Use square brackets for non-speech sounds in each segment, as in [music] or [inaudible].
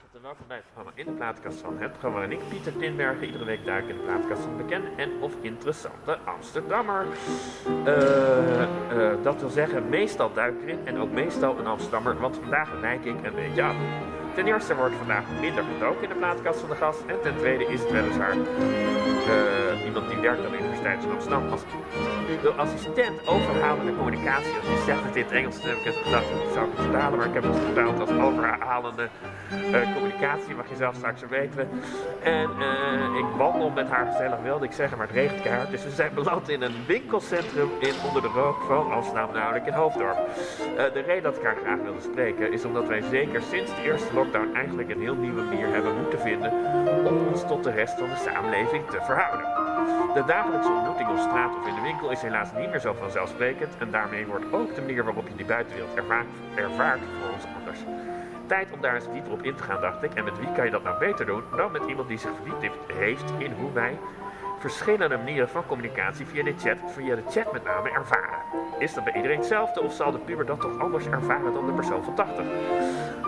Goedenavond en welkom bij het In de Plaatkast van het programma waarin ik, Pieter Tinbergen, iedere week duik in de plaatkast van bekende en of interessante Amsterdammer. Eh, eh, dat wil zeggen, meestal duik ik erin en ook meestal een Amsterdammer, want vandaag wijk ik een beetje af. Ten eerste wordt vandaag minder gedoken in de plaatkast van de gast en ten tweede is het weliswaar uh, iemand die werkt aan de Universiteit van Amsterdam als de assistent overhalende communicatie. Als je zegt in het Engels, dan heb ik het gedacht, dat zou ik het vertalen, maar ik heb het vertaald als overhalende uh, communicatie, mag je zelf straks weten. En uh, ik wandel met haar gezellig, wilde ik zeggen, maar het regent keihard. Dus we zijn beland in een winkelcentrum in onder de rook van Amsterdam, namelijk in Hoofddorp. de reden dat ik haar graag wilde spreken is omdat wij zeker sinds de eerste lockdown eigenlijk een heel nieuwe manier hebben moeten vinden om ons tot de rest van de samenleving te verhouden. De dagelijkse ontmoeting op straat of in de winkel is helaas niet meer zo vanzelfsprekend en daarmee wordt ook de manier waarop je die buitenwereld ervaart, ervaart voor ons anders. Tijd om daar eens dieper op in te gaan, dacht ik. En met wie kan je dat nou beter doen dan met iemand die zich verdiept heeft in hoe wij verschillende manieren van communicatie via de chat, via de chat met name, ervaren. Is dat bij iedereen hetzelfde of zal de puber dat toch anders ervaren dan de persoon van 80?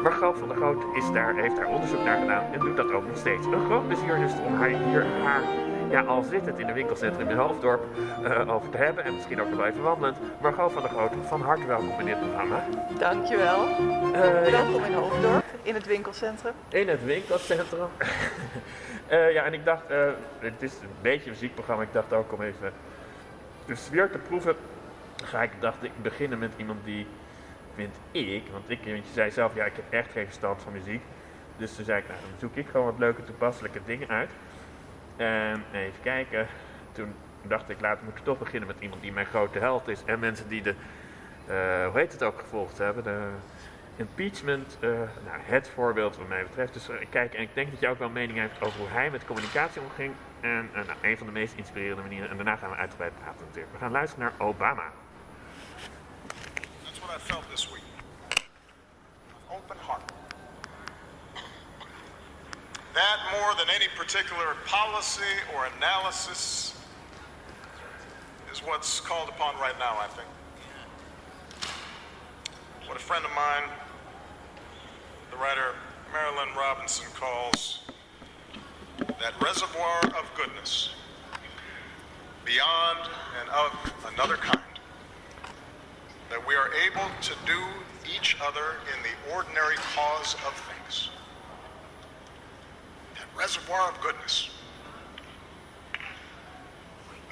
Margot van der Groot is daar, heeft daar onderzoek naar gedaan en doet dat ook nog steeds. Een groot plezier dus om haar hier haar, ja al zit het in het winkelcentrum in Hoofddorp, uh, over te hebben en misschien ook nog even wandelend. Margot van der Groot, van harte welkom in dit programma. Dankjewel. Uh, welkom in Hoofddorp, in het winkelcentrum. In het winkelcentrum. [laughs] Uh, ja, en ik dacht, uh, het is een beetje een muziekprogramma. Ik dacht ook om even de sfeer te proeven. Ga ik, dacht ik, beginnen met iemand die, vind ik, want ik, want je zei zelf, ja, ik heb echt geen verstand van muziek. Dus toen zei ik, nou, zoek ik gewoon wat leuke toepasselijke dingen uit. En even kijken. Toen dacht ik, laten we toch beginnen met iemand die mijn grote held is. En mensen die de, uh, hoe heet het ook, gevolgd hebben. De, impeachment, uh, nou, het voorbeeld wat mij betreft. Dus uh, kijk, en ik denk dat je ook wel een mening hebt over hoe hij met communicatie omging. En uh, nou, een van de meest inspirerende manieren. En daarna gaan we uitgebreid praten natuurlijk. We gaan luisteren naar Obama. That's what I felt this week. Open heart. That more than any particular policy or analysis is what's called upon right now, I think. What a friend of mine, the writer Marilyn Robinson calls that reservoir of goodness beyond and of another kind. That we are able to do each other in the ordinary cause of things. That reservoir of goodness.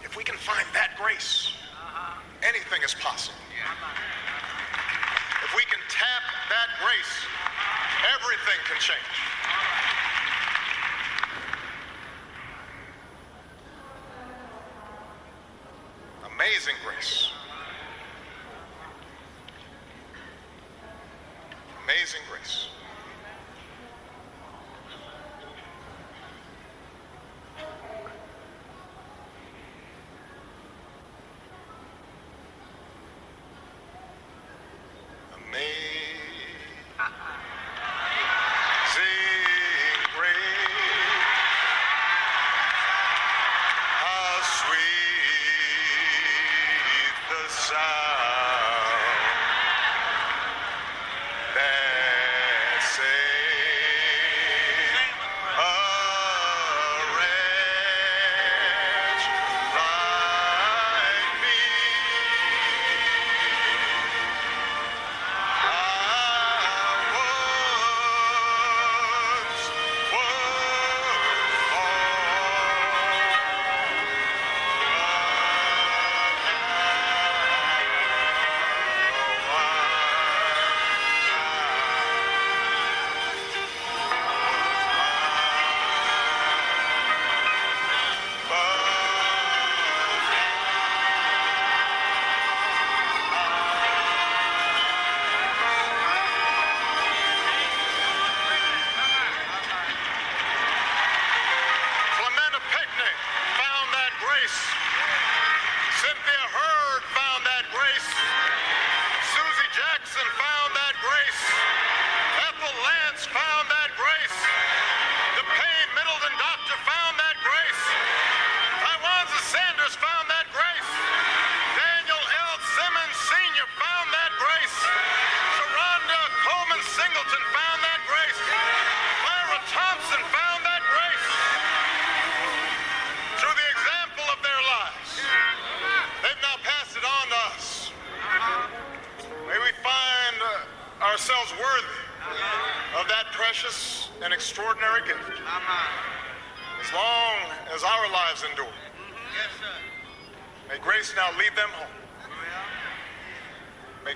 If we can find that grace, anything is possible. If we can tap that grace, everything can change. Amazing grace. Amazing grace.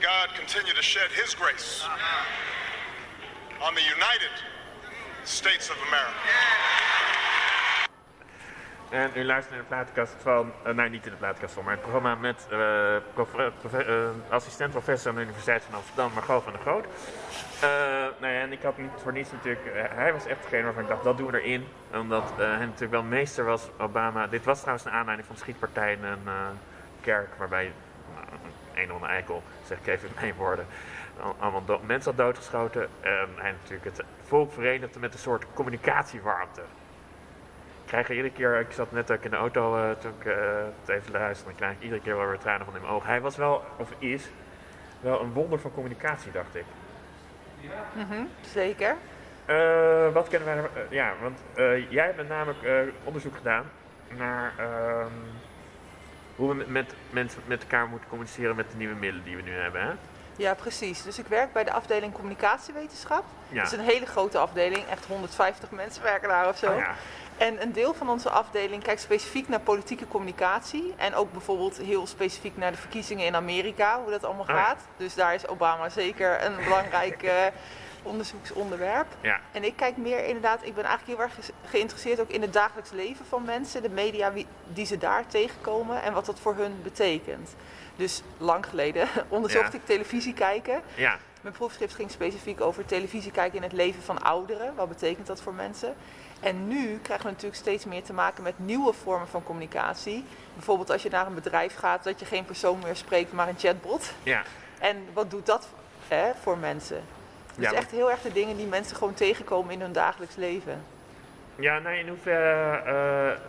God continue to shed His grace on the United States of America. En u luistert naar de plaatkast van, uh, nee niet in de plaatkast van, maar het programma met uh, assistent professor aan de Universiteit van Amsterdam, Margot van der Groot. nou ja, en ik had niet voor niets natuurlijk, hij was echt degene waarvan ik dacht, dat doen we erin. Omdat hij natuurlijk wel meester was, Obama. Dit was trouwens een aanleiding van schietpartij in een kerk, waarbij een of andere eikel, zeg ik even in mijn woorden, allemaal do mensen had doodgeschoten. En hij natuurlijk het volk verenigde met een soort communicatiewarmte krijg iedere keer, ik zat net ook in de auto uh, toen ik uh, het even luisterde, dan krijg ik iedere keer wel weer tranen van in mijn ogen. Hij was wel, of is, wel een wonder van communicatie, dacht ik. Ja. Mm -hmm, zeker. Uh, wat kennen wij ja, want jij hebt met namelijk onderzoek gedaan naar ehm, hoe we met, met, met elkaar moeten communiceren met de nieuwe middelen die we nu hebben. Hè? Ja, precies. Dus ik werk bij de afdeling communicatiewetenschap. Ja. Dat is een hele grote afdeling, echt 150 mensen werken daar of zo. Oh ja. En een deel van onze afdeling kijkt specifiek naar politieke communicatie. En ook bijvoorbeeld heel specifiek naar de verkiezingen in Amerika, hoe dat allemaal oh gaat. Dus daar is Obama zeker een belangrijk uh, [laughs] onderzoeksonderwerp. Ja. En ik kijk meer inderdaad, ik ben eigenlijk heel erg geïnteresseerd ook in het dagelijks leven van mensen, de media die ze daar tegenkomen en wat dat voor hun betekent. Dus lang geleden [laughs] onderzocht ik televisie kijken. Ja. Mijn proefschrift ging specifiek over televisie kijken in het leven van ouderen. Wat betekent dat voor mensen? En nu krijgen we natuurlijk steeds meer te maken met nieuwe vormen van communicatie. Bijvoorbeeld als je naar een bedrijf gaat, dat je geen persoon meer spreekt, maar een chatbot. Ja. En wat doet dat hè, voor mensen? Dus ja, echt heel erg de dingen die mensen gewoon tegenkomen in hun dagelijks leven. Ja, nou in hoeverre uh,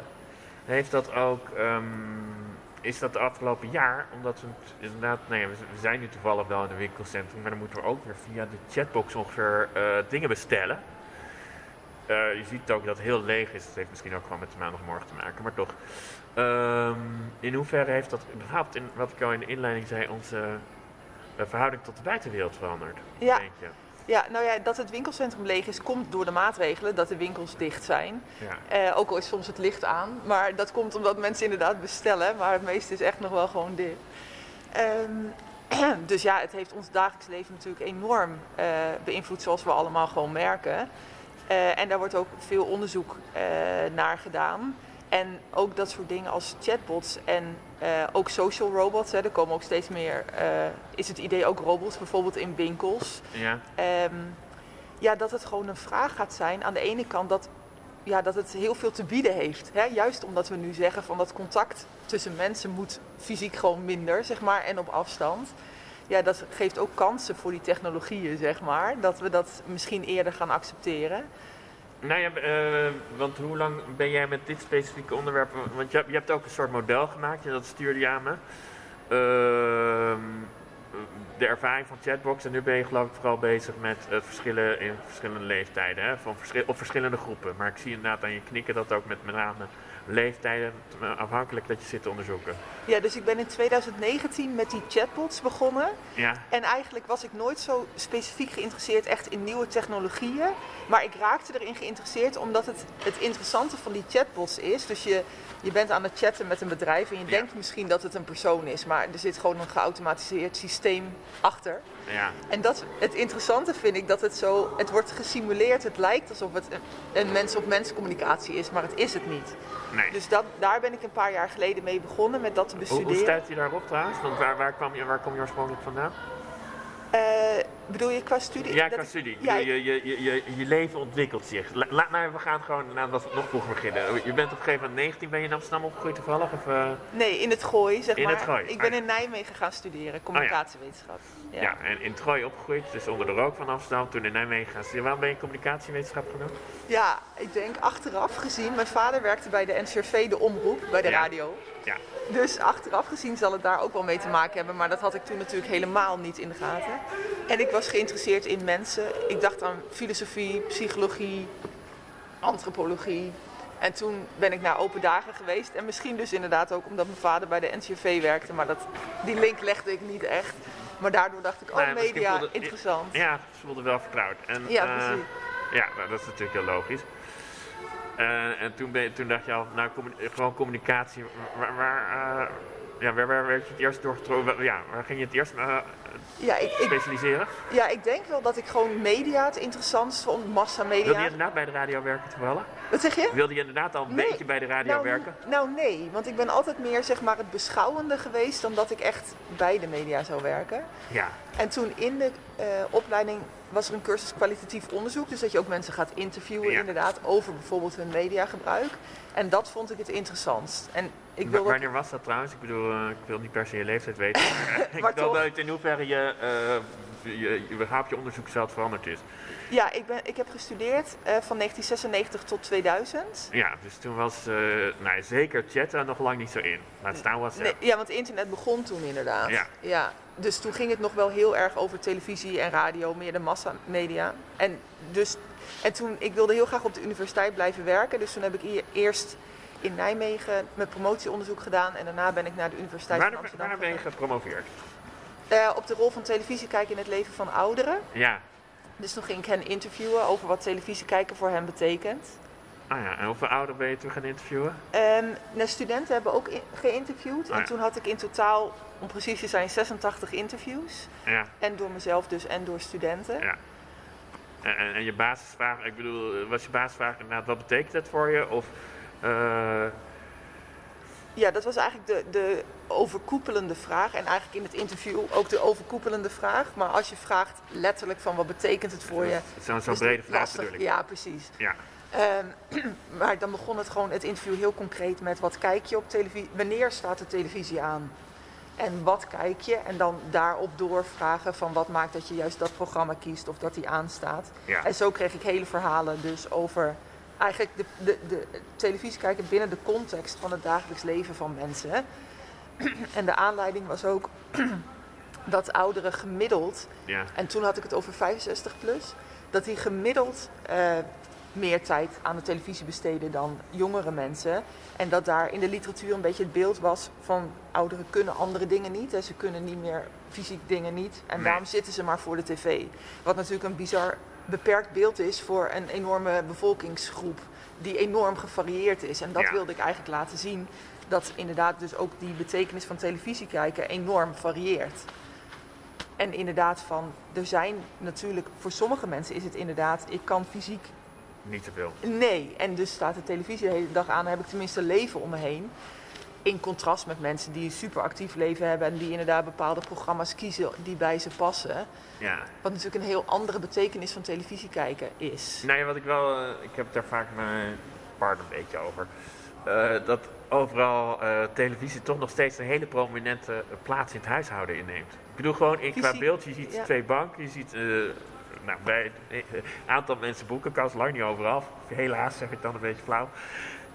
heeft dat ook... Ehm, is dat de afgelopen jaar, omdat we inderdaad, nee, nou we zijn nu toevallig wel in een winkelcentrum, maar dan moeten we ook weer via de chatbox ongeveer uh, dingen bestellen. Uh, je ziet ook dat het heel leeg is. Dat heeft misschien ook gewoon met de maandagmorgen te maken, maar toch. Um, in hoeverre heeft dat überhaupt, in, wat ik al in de inleiding zei, onze uh, verhouding tot de buitenwereld veranderd? Ja. Denk je? Ja, nou ja, dat het winkelcentrum leeg is, komt door de maatregelen dat de winkels dicht zijn. Ja. Uh, ook al is soms het licht aan, maar dat komt omdat mensen inderdaad bestellen, maar het meeste is echt nog wel gewoon dicht. Um, [clears throat] dus ja, het heeft ons dagelijks leven natuurlijk enorm uh, beïnvloed, zoals we allemaal gewoon merken. Uh, en daar wordt ook veel onderzoek naar gedaan. En ook dat soort dingen als chatbots en uh, ook social robots. Hè, er komen ook steeds meer. is het idee ook robots, bijvoorbeeld in winkels. Ja. Um, ja, dat het gewoon een vraag gaat zijn. Aan de ene kant dat, ja, dat het heel veel te bieden heeft. Hè? Juist omdat we nu zeggen van dat contact tussen mensen moet fysiek gewoon minder, zeg maar, en op afstand ja, dat geeft ook kansen voor die technologieën, zeg maar. Dat we dat misschien eerder gaan accepteren. Nou ja, uh, want hoe lang ben jij met dit specifieke onderwerp... Want je, je hebt ook een soort model gemaakt en dat stuurde je aan me. Uh, de ervaring van chatbox. En nu ben je geloof ik vooral bezig met het verschillen in verschillende leeftijden. Hè, van op verschillende groepen. Maar ik zie inderdaad aan je knikken dat ook met met name leeftijden afhankelijk dat je zit te onderzoeken. Ja, dus ik ben in 2019 met die chatbots begonnen. Ja. En eigenlijk was ik nooit zo specifiek geïnteresseerd echt in nieuwe technologieën. Maar ik raakte erin geïnteresseerd omdat het het interessante van die chatbots is. Dus je, je bent aan het chatten met een bedrijf en je denkt misschien dat het een persoon is. Maar er zit gewoon een geautomatiseerd systeem achter. Ja. En dat, het interessante vind ik dat het zo, het wordt gesimuleerd. Het lijkt alsof het een, mens-op-mens communicatie is, maar het is het niet. Nee. Dus dat, daar ben ik een paar jaar geleden mee begonnen met dat te bestuderen. Hoe, hoe stuit je daarop trouwens? Want waar, waar, kwam je, waar kom je oorspronkelijk vandaan? Uh, bedoel je qua studie? Ja, qua studie. Ja, je, je, je, je, leven ontwikkelt zich. Laat nou, we gaan gewoon nou, nog vroeger beginnen. Je bent op een gegeven moment 19, ben je in Amsterdam opgegroeid toevallig? Of, uh... Nee, in het Gooi, zeg in maar. Het gooi. Ik ben ah, in Nijmegen gaan studeren, communicatiewetenschap. ja. ja. en in het Gooi opgegroeid, dus onder de rook van Amsterdam, toen in Nijmegen gaan studeren. Waarom ben je communicatiewetenschap genoemd? Ja, ik denk achteraf gezien. Mijn vader werkte bij de NCRV, de omroep, bij de radio. Ja. Dus achteraf gezien zal het daar ook wel mee te maken hebben. Maar dat had ik toen natuurlijk helemaal niet in de gaten. En ik was geïnteresseerd in mensen. Ik dacht aan filosofie, psychologie, antropologie. En toen ben ik naar open dagen geweest. En misschien dus inderdaad ook omdat mijn vader bij de NCV werkte. Maar dat, die link legde ik niet echt. Maar daardoor dacht ik, oh, media, interessant. Ja, het voelde wel vertrouwd. En, ja, precies. Ja, nou, dat is natuurlijk heel logisch. Uh, en toen, ben, toen dacht je al, nou, gewoon communicatie. Waar, waar, ja, waar, werd je het eerst doorgetrokken? Ja, waar ging je het eerst uh, ja, ik, specialiseren? ja, ik denk wel dat ik gewoon media het interessantst vond, massamedia. Wilde je inderdaad bij de radio werken toevallig? Wat zeg je? Wilde je inderdaad al een beetje bij de radio nou, werken? Nou nee, want ik ben altijd meer zeg maar het beschouwende geweest dan dat ik echt bij de media zou werken. Ja. En toen in de uh, opleiding was er een cursus kwalitatief onderzoek. Dus dat je ook mensen gaat interviewen inderdaad over bijvoorbeeld hun mediagebruik. En dat vond ik het interessantst. En ik wilde... Wanneer was dat trouwens? Ik bedoel, uh, ik wil niet per se je leeftijd weten. [laughs] ik wil weten in hoeverre je, uh, je, je, überhaupt je onderzoeksveld veranderd is. Ja, ik, ben, ik heb gestudeerd uh, van 1996 tot 2000. Ja, dus toen was uh, nou, zeker chatten nog lang niet zo in. Laat staan was nee, Ja, want internet begon toen inderdaad. Ja. ja. Dus toen ging het nog wel heel erg over televisie en radio, meer de massamedia. En, dus, en toen, ik wilde heel graag op de universiteit blijven werken. Dus toen heb ik hier eerst in Nijmegen mijn promotieonderzoek gedaan. En daarna ben ik naar de Universiteit waar, van Amsterdam Waar ben je gepromoveerd? Uh, op de rol van televisie kijken in het leven van ouderen. Ja. Dus toen ging ik hen interviewen over wat televisie kijken voor hen betekent. Ah ja, en hoeveel ouderen ben je toen gaan interviewen? Um, nou, studenten hebben ook geïnterviewd. en ah toen had ik in totaal, om precies te zijn, 86 interviews. Ja. En door mezelf dus en door studenten. Ja. En, en, je basisvraag, ik bedoel, was je basisvraag inderdaad, wat betekent dat voor je? Of... Uh... Ja, dat was eigenlijk de, de overkoepelende vraag. En eigenlijk in het interview ook de overkoepelende vraag. Maar als je vraagt letterlijk van wat betekent het voor je... Het is zo'n brede vraag natuurlijk. Ja, precies. Ja. Um, [clears throat] maar dan begon het gewoon het interview heel concreet met wat kijk je op televisie, wanneer staat de televisie aan en wat kijk je en dan daarop doorvragen van wat maakt dat je juist dat programma kiest of dat die aanstaat. Ja. En zo kreeg ik hele verhalen dus over eigenlijk de, de, de televisie kijken binnen de context van het dagelijks leven van mensen. en de aanleiding was ook [clears throat] dat ouderen gemiddeld, ja. en toen had ik het over 65 plus, dat die gemiddeld uh, meer tijd aan de televisie besteden dan jongere mensen. En dat daar in de literatuur een beetje het beeld was van ouderen kunnen andere dingen niet. En ze kunnen niet meer fysiek dingen niet. En daarom zitten ze maar voor de tv. Wat natuurlijk een bizar beperkt beeld is voor een enorme bevolkingsgroep die enorm gevarieerd is. En dat wilde ik eigenlijk laten zien. Dat inderdaad dus ook die betekenis van televisie kijken enorm varieert. En inderdaad van, er zijn natuurlijk, voor sommige mensen is het inderdaad, ik kan fysiek niet te veel. Nee, en dus staat de televisie de hele dag aan. Dan heb ik tenminste leven om me heen. In contrast met mensen die een super actief leven hebben en die inderdaad bepaalde programma's kiezen die bij ze passen. Ja. Wat natuurlijk een heel andere betekenis van televisie kijken is. Nee, wat ik wel, uh, ik heb daar vaak mijn partner een beetje over. Uh, dat overal uh, televisie toch nog steeds een hele prominente plaats in het huishouden inneemt. Ik bedoel gewoon in qua beeld, je ziet twee banken, je ziet nou, bij een aantal mensen boeken, kan lang niet overal. Helaas zeg ik dan een beetje flauw.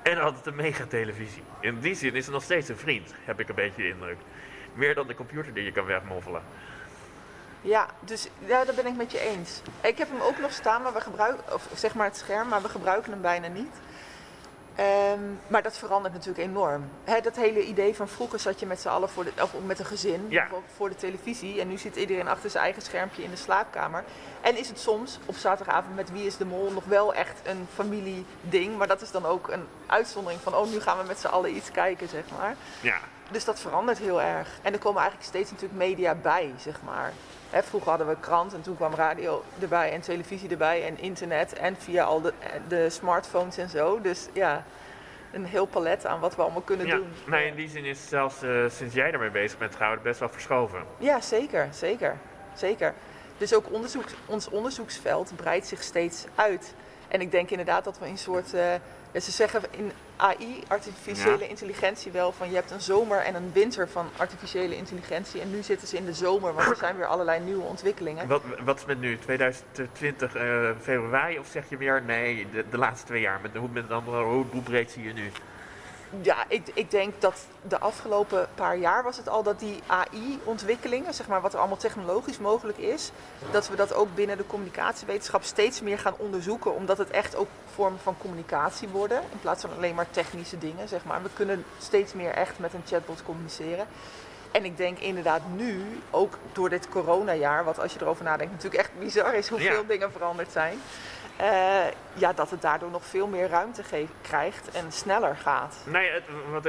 En altijd een megatelevisie. In die zin is het nog steeds een vriend, heb ik een beetje de indruk. Meer dan de computer die je kan wegmoffelen. Ja, dus ja, daar ben ik met je eens. Ik heb hem ook nog staan, maar we gebruiken, of zeg maar het scherm, maar we gebruiken hem bijna niet. Um, maar dat verandert natuurlijk enorm. dat hele idee van vroeger zat je met z'n allen voor de, of met een gezin ja. voor de televisie. En nu zit iedereen achter zijn eigen schermpje in de slaapkamer. En is het soms op zaterdagavond met Wie is de Mol nog wel echt een familieding. Maar dat is dan ook een uitzondering van, oh nu gaan we met z'n allen iets kijken, zeg maar. Ja. Dus dat verandert heel erg. En er komen eigenlijk steeds natuurlijk media bij, zeg maar. Vroeger hadden we krant en toen kwam radio erbij en televisie erbij en internet en via al de, de smartphones en zo. Dus ja, een heel palet aan wat we allemaal kunnen ja, doen. Nou, in die zin is zelfs uh, sinds jij ermee bezig bent gehouden best wel verschoven. Ja, zeker, zeker, zeker. Dus ook onderzoek, ons onderzoeksveld breidt zich steeds uit. En ik denk inderdaad dat we een soort. Uh, ze zeggen in AI, artificiële intelligentie, wel van je hebt een zomer en een winter van artificiële intelligentie. En nu zitten ze in de zomer, want er zijn weer allerlei nieuwe ontwikkelingen. Wat, wat is met nu? 2020 uh, eh, februari? Of zeg je weer nee, de, de laatste twee jaar? Met, hoe, met andere, hoe breed zie je nu? Ja, ik, ik denk dat de afgelopen paar jaar was het al dat die AI-ontwikkelingen, zeg maar wat er allemaal technologisch mogelijk is, dat we dat ook binnen de communicatiewetenschap steeds meer gaan onderzoeken, omdat het echt ook vormen van communicatie worden, in plaats van alleen maar technische dingen, zeg maar. We kunnen steeds meer echt met een chatbot communiceren. En ik denk inderdaad nu, ook door dit coronajaar, wat als je erover nadenkt natuurlijk echt bizar is hoeveel dingen veranderd zijn. Uh, ja, dat het daardoor nog veel meer ruimte krijgt en sneller gaat. Nee, het, wat,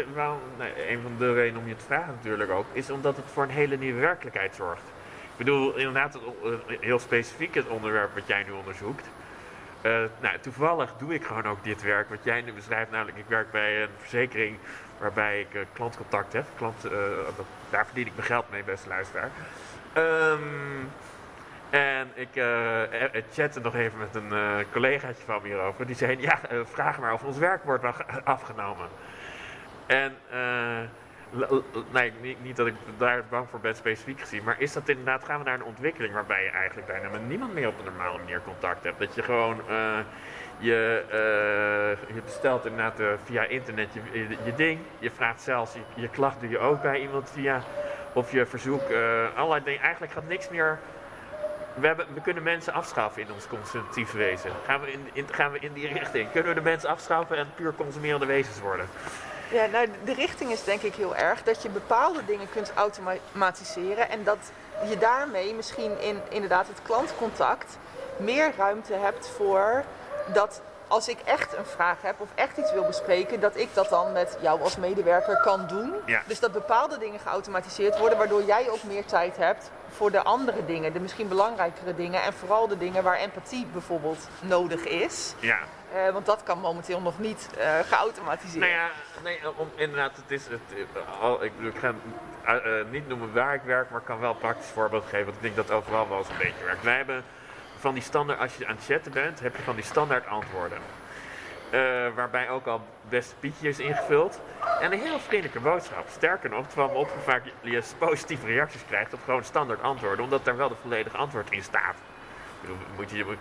nee, een van de redenen om je te vragen natuurlijk ook, is omdat het voor een hele nieuwe werkelijkheid zorgt. Ik bedoel, inderdaad, het, heel specifiek het onderwerp wat jij nu onderzoekt. Uh, nou, toevallig doe ik gewoon ook dit werk wat jij nu beschrijft, namelijk ik werk bij een verzekering waarbij ik klantcontact heb. Klant, daar verdien ik mijn geld mee, beste luisteraar. Um, en ik uh, chatte nog even met een uh, collegaatje van me hierover. Die zei, ja, vraag maar of ons werk wordt afgenomen. En, nee, niet, dat ik daar bang voor ben specifiek gezien. Maar is dat inderdaad, gaan we naar een ontwikkeling waarbij je eigenlijk bijna met niemand meer op een normale manier contact hebt. Dat je gewoon, je, je bestelt inderdaad via internet je, je, ding. Je vraagt zelfs, je, klacht doe je ook bij iemand via, of je verzoek, allerlei dingen. Eigenlijk gaat niks meer we, hebben, we kunnen mensen afschaffen in ons consumptief wezen. Gaan we in, in, gaan we in die richting? Kunnen we de mensen afschaffen en puur consumerende wezens worden? Ja, nou, de richting is denk ik heel erg dat je bepaalde dingen kunt automatiseren en dat je daarmee misschien in inderdaad het klantcontact meer ruimte hebt voor dat als ik echt een vraag heb of echt iets wil bespreken, dat ik dat dan met jou als medewerker kan doen. Dus dat bepaalde dingen geautomatiseerd worden, waardoor jij ook meer tijd hebt voor de andere dingen, de misschien belangrijkere dingen. En vooral de dingen waar empathie bijvoorbeeld nodig is. Ja. Uh, want dat kan momenteel nog niet uh, geautomatiseerd. Nou ja, nee, om, inderdaad, het is het, al, ik, ik ga uh, niet noemen waar ik werk, maar ik kan wel een praktisch voorbeeld geven. Want ik denk dat overal wel eens een beetje werkt. Wij hebben van die standaard, als je aan het chatten bent, heb je van die standaard antwoorden. Uh, waarbij ook al best Pietje is ingevuld. En een heel vriendelijke boodschap. Sterker nog, het valt me vaak je positieve reacties krijgt op gewoon standaard antwoorden. Omdat daar wel de volledige antwoord in staat. Moet je, moet,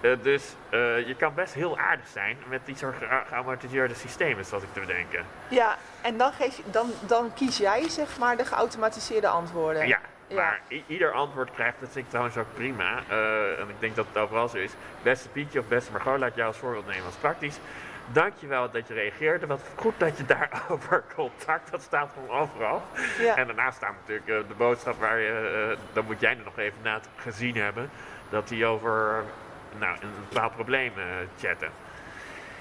uh, dus uh, je kan best heel aardig zijn met die soort geautomatiseerde systemen, zoals ik te bedenken. Ja, en dan, geef je, dan, dan kies jij zeg maar de geautomatiseerde antwoorden. Ja, maar ieder antwoord krijgt, dat vind ik trouwens ook prima. Uh, en ik denk dat het overal zo is. Beste Pietje of beste Margot, laat jou als voorbeeld nemen als praktisch. Dankjewel dat je reageerde. Wat goed dat je daarover [laughs] contact. Dat staat gewoon overal. Ja. En daarnaast staat natuurlijk uh, de boodschap waar je, uh, dan moet jij er nog even na gezien hebben. Dat die over nou, een bepaald probleem chatten.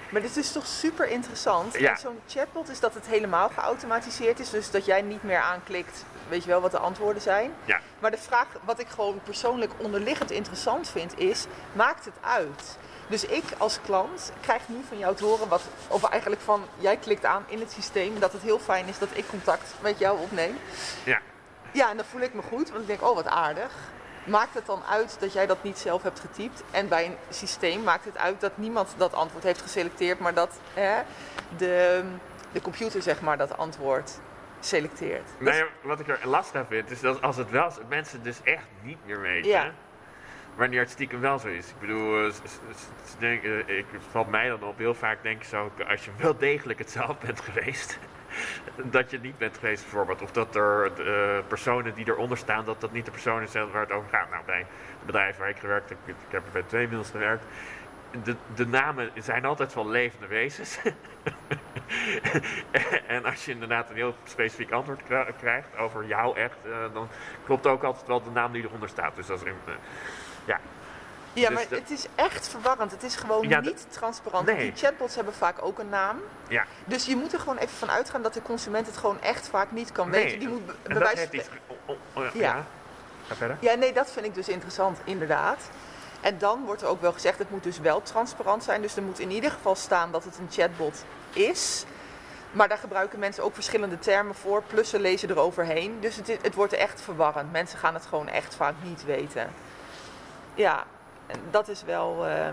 Maar dit is toch super interessant. Ja. Zo'n chatbot is dat het helemaal geautomatiseerd is. Dus dat jij niet meer aanklikt weet je wel wat de antwoorden zijn. Ja. Maar de vraag, wat ik gewoon persoonlijk onderliggend interessant vind, is: maakt het uit? Dus ik als klant krijg nu van jou te horen wat, of eigenlijk van jij klikt aan in het systeem dat het heel fijn is dat ik contact met jou opneem. Ja. Ja, en dan voel ik me goed, want ik denk, oh wat aardig. Maakt het dan uit dat jij dat niet zelf hebt getypt? En bij een systeem maakt het uit dat niemand dat antwoord heeft geselecteerd, maar dat hè, de, de computer zeg maar dat antwoord selecteert. Nee, wat ik er last aan vind, is dat als het wel mensen dus echt niet meer weten. Ja. Wanneer het stiekem wel zo is. Ik bedoel, denk, uh, ik, valt mij dan op, heel vaak denk ik zo, als je wel degelijk het zelf bent geweest, [laughs] dat je niet bent geweest bijvoorbeeld. Of dat er uh, personen die eronder staan, dat dat niet de personen zijn waar het over gaat. Nou, bij het bedrijf waar ik gewerkt heb, ik, ik heb er bij twee middels gewerkt, de, de namen zijn altijd van levende wezens. [laughs] en als je inderdaad een heel specifiek antwoord krijgt over jou echt, uh, dan klopt ook altijd wel de naam die eronder staat. Dus dat is, uh, ja. Ja, dus maar het is echt verwarrend. Het is gewoon niet transparant. Die chatbots hebben vaak ook een naam. Ja. Dus je moet er gewoon even van uitgaan dat de consument het gewoon echt vaak niet kan weten. Die moet bewijzen. Iets... Oh, oh, ja. ja. Ga verder. Ja, nee, dat vind ik dus interessant, inderdaad. En dan wordt er ook wel gezegd, het moet dus wel transparant zijn. Dus er moet in ieder geval staan dat het een chatbot is. Maar daar gebruiken mensen ook verschillende termen voor. Plus ze lezen eroverheen. Dus het, het wordt echt verwarrend. Mensen gaan het gewoon echt vaak niet weten. Ja, dat is wel uh,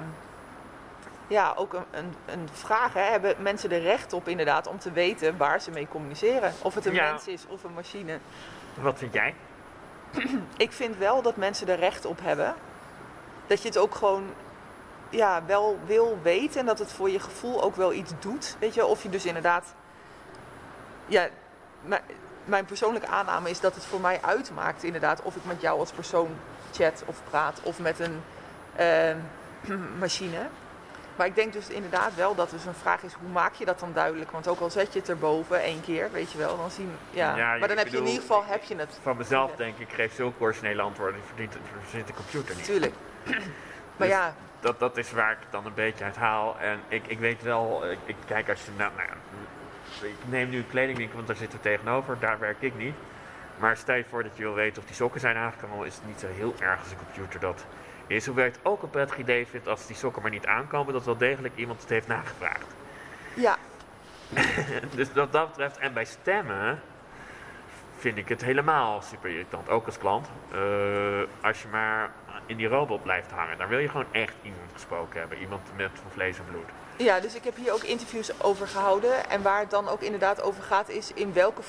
ja, ook een, een, een vraag. Hè. Hebben mensen er recht op inderdaad om te weten waar ze mee communiceren? Of het een mens is of een machine. Wat vind jij? Ik vind wel dat mensen er recht op hebben dat je het ook gewoon ja, wel wil weten en dat het voor je gevoel ook wel iets doet. Weet je, of je dus inderdaad. Ja, mijn persoonlijke aanname is dat het voor mij uitmaakt, inderdaad, of ik met jou als persoon chat of praat of met een uh, [clears throat] machine. Maar ik denk dus inderdaad wel dat dus een vraag is, hoe maak je dat dan duidelijk? Want ook al zet je het erboven één keer, weet je wel, dan zien ja. Ja, maar dan heb je in ieder geval heb je het. Van mezelf denk ik, ik geef zulke originele antwoorden, die verdient, verzint de computer niet. Tuurlijk. [clears throat] maar Dus ja, Dat, dat is waar ik het dan een beetje uit haal. En ik, ik weet wel, ik, ik kijk als je, nou, nou ik neem nu een kledingwinkel, want daar zitten we tegenover, daar werk ik niet. Maar stel je voor dat je wil weten of die sokken zijn aangekomen, is het niet zo heel erg als een computer dat is. Hoewel ik het ook een prettig idee vind als die sokken maar niet aankomen, dat wel degelijk iemand het heeft nagevraagd. ja, [laughs] dus wat dat betreft, en bij stemmen vind ik het helemaal super irritant, ook als klant. Eh, als je maar in die robot blijft hangen, dan wil je gewoon echt iemand gesproken hebben. Iemand met van vlees en bloed. ja, dus ik heb hier ook interviews over gehouden. En waar het dan ook inderdaad over gaat is in welke,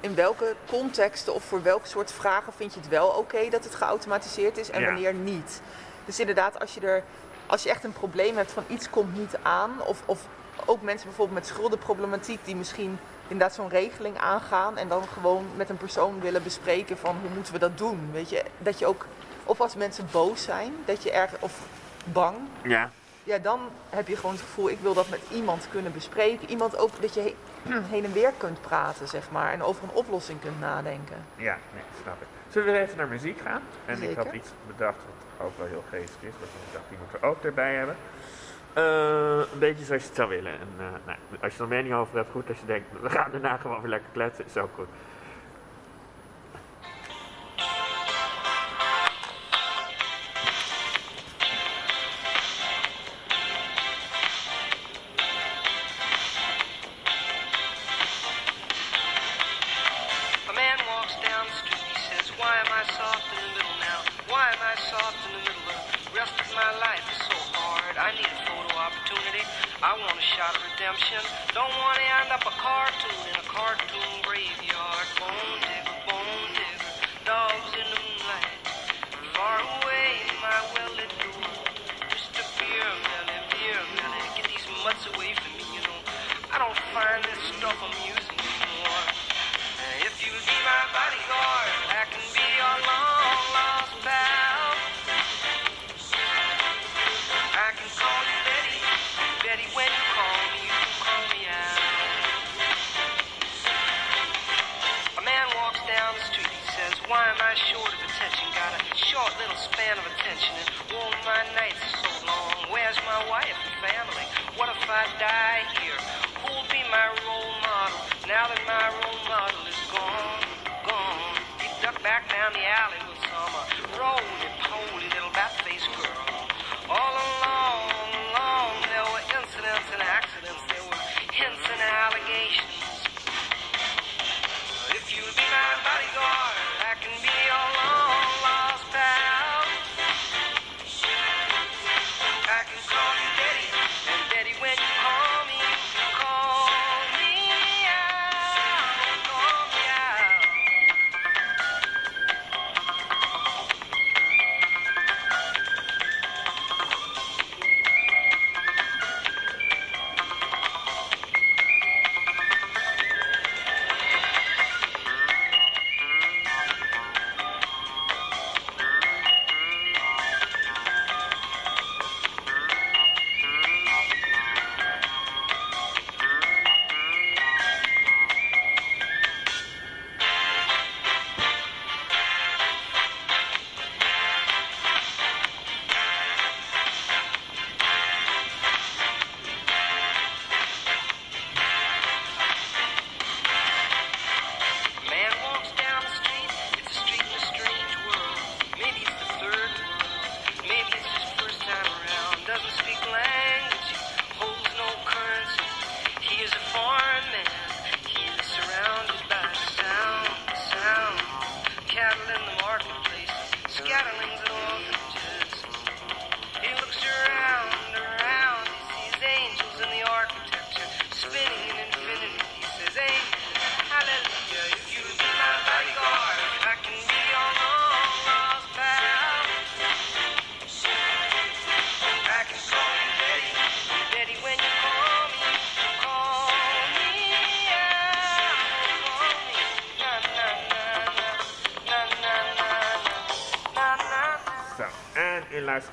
in welke contexten of voor welk soort vragen vind je het wel oké dat het geautomatiseerd is en Ja. wanneer niet. Dus inderdaad, als je, er, als je echt een probleem hebt van iets komt niet aan, of, of ook mensen bijvoorbeeld met schuldenproblematiek die misschien inderdaad zo'n regeling aangaan en dan gewoon met een persoon willen bespreken van hoe moeten we dat doen. Weet je, dat je ook, of als mensen boos zijn, dat je erg, of bang, Ja. ja, dan heb je gewoon het gevoel, ik wil dat met iemand kunnen bespreken. Iemand ook dat je heen en weer kunt praten, zeg maar. En over een oplossing kunt nadenken. Ja, nee, snap ik. Zullen we weer even naar muziek gaan? En ik had iets bedacht wat ook wel heel geestig is. Dat ik dacht, die moeten we ook erbij hebben. Eh, een beetje zoals je het zou willen. En, eh, nou, als je er meer niet over hebt, goed. Als je denkt, we gaan daarna gewoon weer lekker kletsen, is ook goed.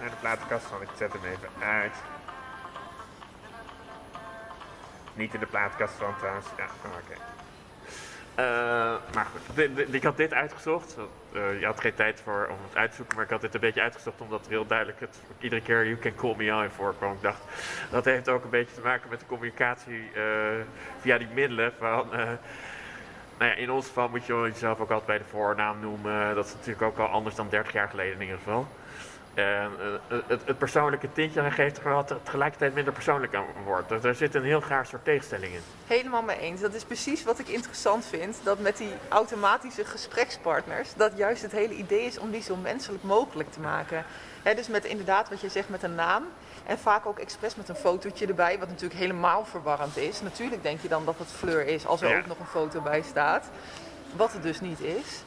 Naar de platenkast zal ik zet hem even uit. Niet in de plaatkast van trouwens. Ja, oké. Uh, maar goed, ik had dit uitgezocht. Uh, je had geen tijd voor om het uit te zoeken, maar ik had dit een beetje uitgezocht omdat heel duidelijk het iedere keer You Can Call Me On voorkwam. Ik dacht, dat heeft ook een beetje te maken met de communicatie uh, via die middelen. Van, nou ja, in ons geval moet je jezelf ook altijd bij de voornaam noemen. Dat is natuurlijk ook al anders dan 30 jaar geleden in ieder geval. En het, het, persoonlijke tintje geeft er wat tegelijkertijd minder persoonlijk aan wordt. Er zit een heel gaar soort tegenstelling in. Helemaal mee eens. Dat is precies wat ik interessant vind. Dat met die automatische gesprekspartners, dat juist het hele idee is om die zo menselijk mogelijk te maken. dus met inderdaad wat je zegt met een naam. En vaak ook expres met een fotootje erbij, wat natuurlijk helemaal verwarrend is. Natuurlijk denk je dan dat het fleur is, als er ook nog een foto bij staat. Wat het dus niet is.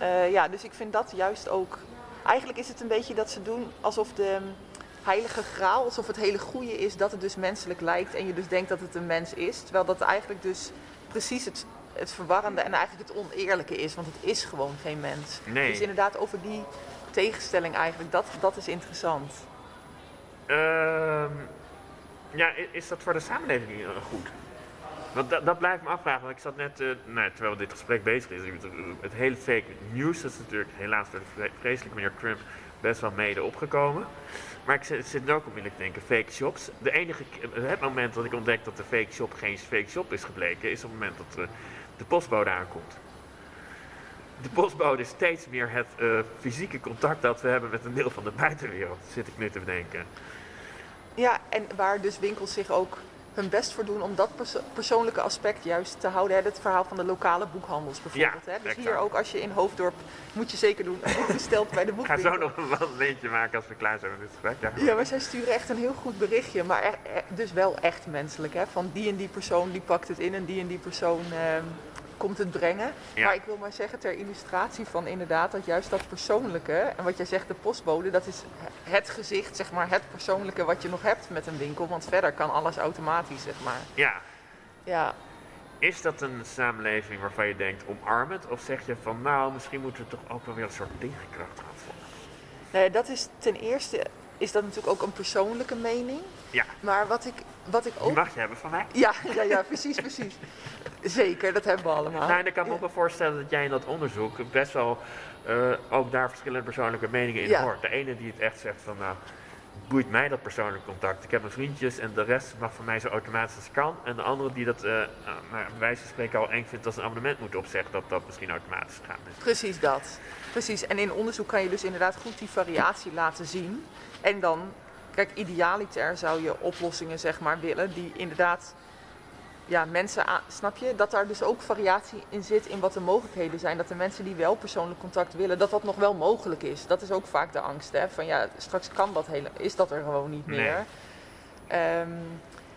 Uh, ja, dus ik vind dat juist ook eigenlijk is het een beetje dat ze doen alsof de heilige graal, alsof het hele goede is dat het dus menselijk lijkt en je dus denkt dat het een mens is. Terwijl dat eigenlijk dus precies het, het verwarrende en eigenlijk het oneerlijke is, want het is gewoon geen mens. Nee. Dus inderdaad over die tegenstelling eigenlijk, dat, dat is interessant. Ehm, ja, is dat voor de samenleving goed? Want dat, dat blijft me afvragen. Want ik zat net, uh, nou, terwijl dit gesprek bezig is, het hele fake news is natuurlijk helaas door de vreselijke meneer Trump best wel mede opgekomen. Maar ik zit, zit ook onmiddellijk te denken, fake shops. De enige, het moment dat ik ontdek dat de fake shop geen fake shop is gebleken, is op het moment dat de postbode aankomt. De postbode is steeds meer het uh, fysieke contact dat we hebben met een deel van de buitenwereld, zit ik nu te bedenken. Ja, en waar dus winkels zich ook hun best voor doen om dat persoonlijke aspect juist te houden. Hè? Het verhaal van de lokale boekhandels bijvoorbeeld. Ja, hè? Dus hier ook als je in Hoofddorp, moet je zeker doen, [laughs] besteld bij de boekwinkel. Ik ga zo nog een wandelingetje maken als we klaar zijn met dit gesprek. Ja, maar zij sturen echt een heel goed berichtje. Maar dus wel echt menselijk. Hè? Van die en die persoon die pakt het in en die en die persoon... Ehm, komt het brengen. Maar ik wil maar zeggen ter illustratie van inderdaad dat juist dat persoonlijke, en wat jij zegt de postbode, dat is het gezicht, zeg maar, het persoonlijke wat je nog hebt met een winkel. Want verder kan alles automatisch, zeg maar. Ja. Ja. Is dat een samenleving waarvan je denkt omarmend? Of zeg je van nou, misschien moeten we toch ook wel weer een soort tegenkracht gaan volgen? Nee, dat is ten eerste is dat natuurlijk ook een persoonlijke mening. Ja. Maar wat ik, wat ik ook... Die mag je hebben van mij. Ja, ja, ja precies, precies. [laughs] Zeker, dat hebben we allemaal. Nou, en ik kan me ook wel voorstellen dat jij in dat onderzoek best wel uh, ook daar verschillende persoonlijke meningen in hoort. De ene die het echt zegt van, nou, boeit mij dat persoonlijk contact. Ik heb mijn vriendjes en de rest mag van mij zo automatisch als kan. En de andere die dat, uh, nou, bij wijze van spreken al eng vindt als een abonnement moet opzeggen, dat dat misschien automatisch gaat. Precies dat. Precies. En in onderzoek kan je dus inderdaad goed die variatie laten zien. En dan, kijk, idealiter zou je oplossingen zeg maar willen die inderdaad ja, mensen, snap je, dat daar dus ook variatie in zit in wat de mogelijkheden zijn. Dat de mensen die wel persoonlijk contact willen, dat dat nog wel mogelijk is. Dat is ook vaak de angst, hè. Van ja, straks kan dat hele, is dat er gewoon niet meer. Ehm,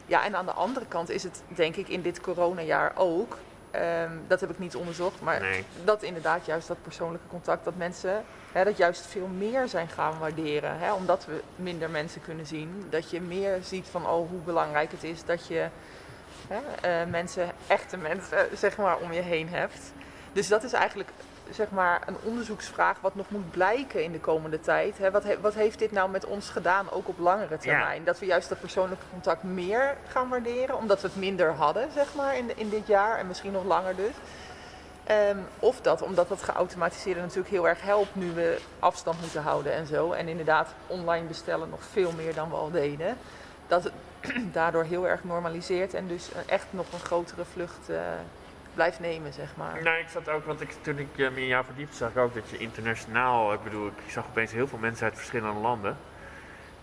ja, en aan de andere kant is het denk ik in dit coronajaar ook, ehm, dat heb ik niet onderzocht, maar dat inderdaad juist dat persoonlijke contact, dat mensen hè, dat juist veel meer zijn gaan waarderen. Hè, omdat we minder mensen kunnen zien. Dat je meer ziet van oh, hoe belangrijk het is dat je hè, uh, mensen, echte mensen, [laughs] zeg maar, om je heen hebt. Dus dat is eigenlijk zeg maar, een onderzoeksvraag wat nog moet blijken in de komende tijd. Hè? Wat, wat, heeft dit nou met ons gedaan, ook op langere termijn? Dat we juist dat persoonlijke contact meer gaan waarderen, omdat we het minder hadden, zeg maar, in, in dit jaar en misschien nog langer dus. Ehm, of dat, omdat dat geautomatiseerde natuurlijk heel erg helpt nu we afstand moeten houden en zo. En inderdaad online bestellen nog veel meer dan we al deden. Dat het [clears throat] daardoor heel erg normaliseert en dus echt nog een grotere vlucht uh, blijft nemen, zeg maar. Nou, ik zat ook, want ik, toen ik uh, me in jou verdiepte, zag ik ook dat je internationaal, ik bedoel, ik zag opeens heel veel mensen uit verschillende landen.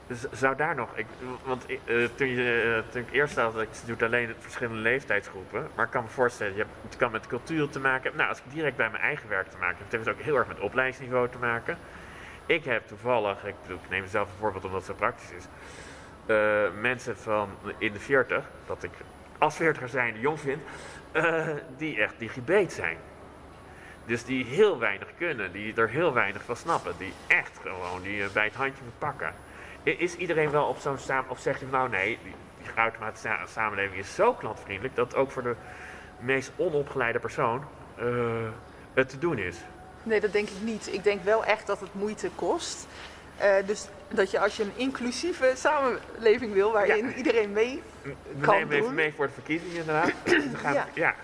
Dus zou daar nog, ik, want toen, je, toen ik eerst had, ik doe alleen verschillende leeftijdsgroepen, maar ik kan me voorstellen, je hebt, het kan met cultuur te maken Nou, als ik direct bij mijn eigen werk te maken heb, het heeft ook heel erg met opleidingsniveau te maken. Ik heb toevallig, ik, bedoel, ik neem mezelf een voorbeeld omdat het zo praktisch is, mensen van in de 40, dat ik als 40 zijn jong vind, uh, die echt digibeet zijn. Dus die heel weinig kunnen, die er heel weinig van snappen, die echt gewoon die uh, bij het handje pakken. Is iedereen wel op zo'n samen, of zeg je nou nee, die, die samenleving is zo klantvriendelijk dat ook voor de meest onopgeleide persoon het te doen is? Nee, dat denk ik niet. Ik denk wel echt dat het moeite kost. dus dat je als je een inclusieve samenleving wil, waarin iedereen mee We kan nemen even mee voor de verkiezingen inderdaad. [clears throat] Dan gaan, Ja. ja.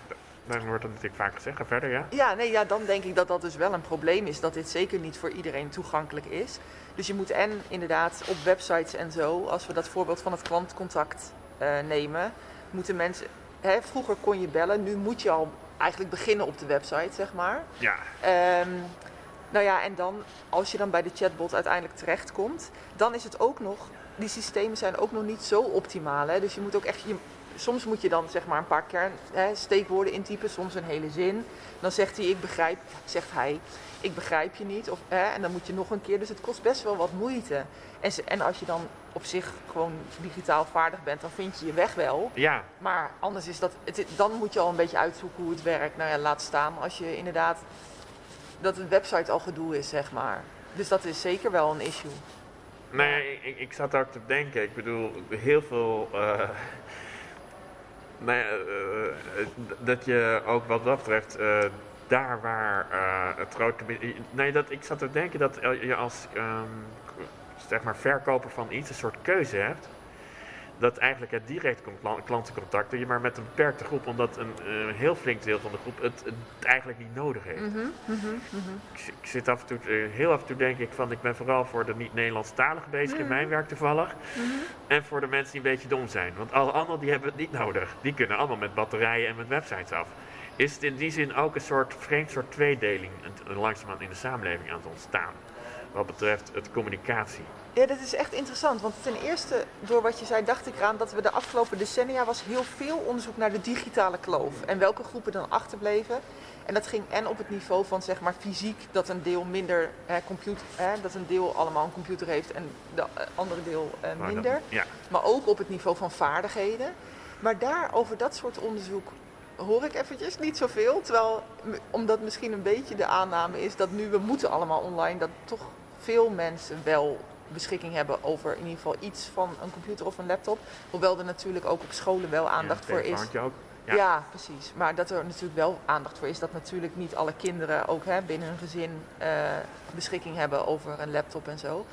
dan wordt dat natuurlijk vaak gezegd. Ga verder, ja. Ja, nee, ja, dan denk ik dat dat dus wel een probleem is. Dat dit zeker niet voor iedereen toegankelijk is. Dus je moet en inderdaad op websites en zo, als we dat voorbeeld van het klantcontact eh, nemen, moeten mensen. Hè, vroeger kon je bellen, nu moet je al eigenlijk beginnen op de website, zeg maar. Ja, Ehm, nou ja, en dan, als je dan bij de chatbot uiteindelijk terechtkomt, dan is het ook nog, die systemen zijn ook nog niet zo optimaal. Hè? Dus je moet ook echt, je, soms moet je dan zeg maar een paar kern, hè, steekwoorden intypen, soms een hele zin. Dan zegt hij, ik begrijp, zegt hij, ik begrijp je niet. Of, hè, en dan moet je nog een keer, dus het kost best wel wat moeite. En, ze- en als je dan op zich gewoon digitaal vaardig bent, dan vind je je weg wel. ja. Maar anders is dat, het, dan moet je al een beetje uitzoeken hoe het werkt. Nou ja, laat staan als je inderdaad dat een website al gedoe is, zeg maar. Dus dat is zeker wel een issue. Nee, ik, ik zat ook te denken. Ik bedoel, heel veel. eh, [laughs] nou eh, d- dat je ook wat dat betreft. eh, daar waar eh, het grote. Nee, dat, ik zat te denken dat je als. ehm, zeg maar verkoper van iets een soort keuze hebt. Dat eigenlijk het direct kla- klantencontact. dat je maar met een beperkte groep. omdat een eh, heel flink deel van de groep het, het eigenlijk niet nodig heeft. Ik, z- ik zit af en toe, eh, heel af en toe denk ik van, ik ben vooral voor de niet-Nederlandstaligen bezig in mijn werk toevallig. En voor de mensen die een beetje dom zijn. Want alle anderen die hebben het niet nodig. Die kunnen allemaal met batterijen en met websites af. Is het in die zin ook een soort vreemd soort tweedeling langzamerhand in de samenleving aan het ontstaan? Wat betreft het communicatie. Ja, dat is echt interessant. Want ten eerste, door wat je zei, dacht ik eraan dat we de afgelopen decennia was heel veel onderzoek naar de digitale kloof. En welke groepen dan achterbleven. En dat ging en op het niveau van zeg maar fysiek, dat een deel minder computer, dat een deel allemaal een computer heeft en de eh, andere deel eh, Maar minder. ja, maar ook op het niveau van vaardigheden. Maar daar, over dat soort onderzoek, hoor ik eventjes niet zoveel. Terwijl, omdat misschien een beetje de aanname is dat nu we moeten allemaal online, dat toch veel mensen wel beschikking hebben over in ieder geval iets van een computer of een laptop. Hoewel er natuurlijk ook op scholen wel aandacht ja, voor is. ook. Ja. Ja. precies. Maar dat er natuurlijk wel aandacht voor is dat natuurlijk niet alle kinderen ook hè, binnen hun gezin eh, beschikking hebben over een laptop en zo.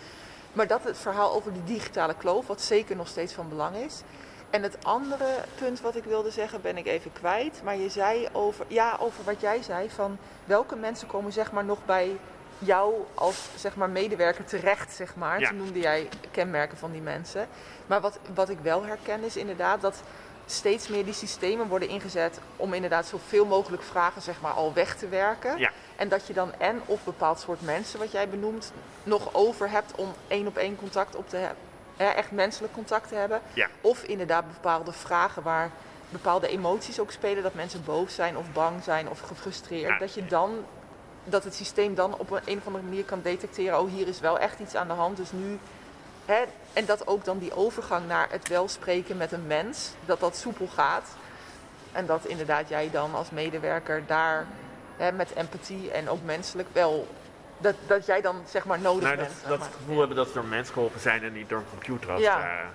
Maar dat het verhaal over die digitale kloof, wat zeker nog steeds van belang is. En het andere punt wat ik wilde zeggen, ben ik even kwijt. Maar je zei over, ja, over wat jij zei, van welke mensen komen zeg maar nog bij jou als zeg maar, medewerker terecht, zeg maar. Ja. Toen noemde jij kenmerken van die mensen. Maar wat, wat ik wel herken is inderdaad dat steeds meer die systemen worden ingezet om inderdaad zoveel mogelijk vragen zeg maar, al weg te werken. Ja. En dat je dan en of bepaald soort mensen, wat jij benoemt, nog over hebt om één op één contact op te hebben. Echt menselijk contact te hebben. Ja. Of inderdaad bepaalde vragen waar bepaalde emoties ook spelen. Dat mensen boos zijn of bang zijn of gefrustreerd. Dat je dan dat het systeem dan op een, een of andere manier kan detecteren, oh hier is wel echt iets aan de hand, dus nu. Hè, en dat ook dan die overgang naar het wel spreken met een mens, dat dat soepel gaat. En dat inderdaad jij dan als medewerker daar hè, met empathie en ook menselijk wel, dat, dat jij dan zeg maar nodig Nou, bent. dat, zeg dat maar. het gevoel hebben dat ze door een mens geholpen zijn en niet door een computer. Als, Ja. eh,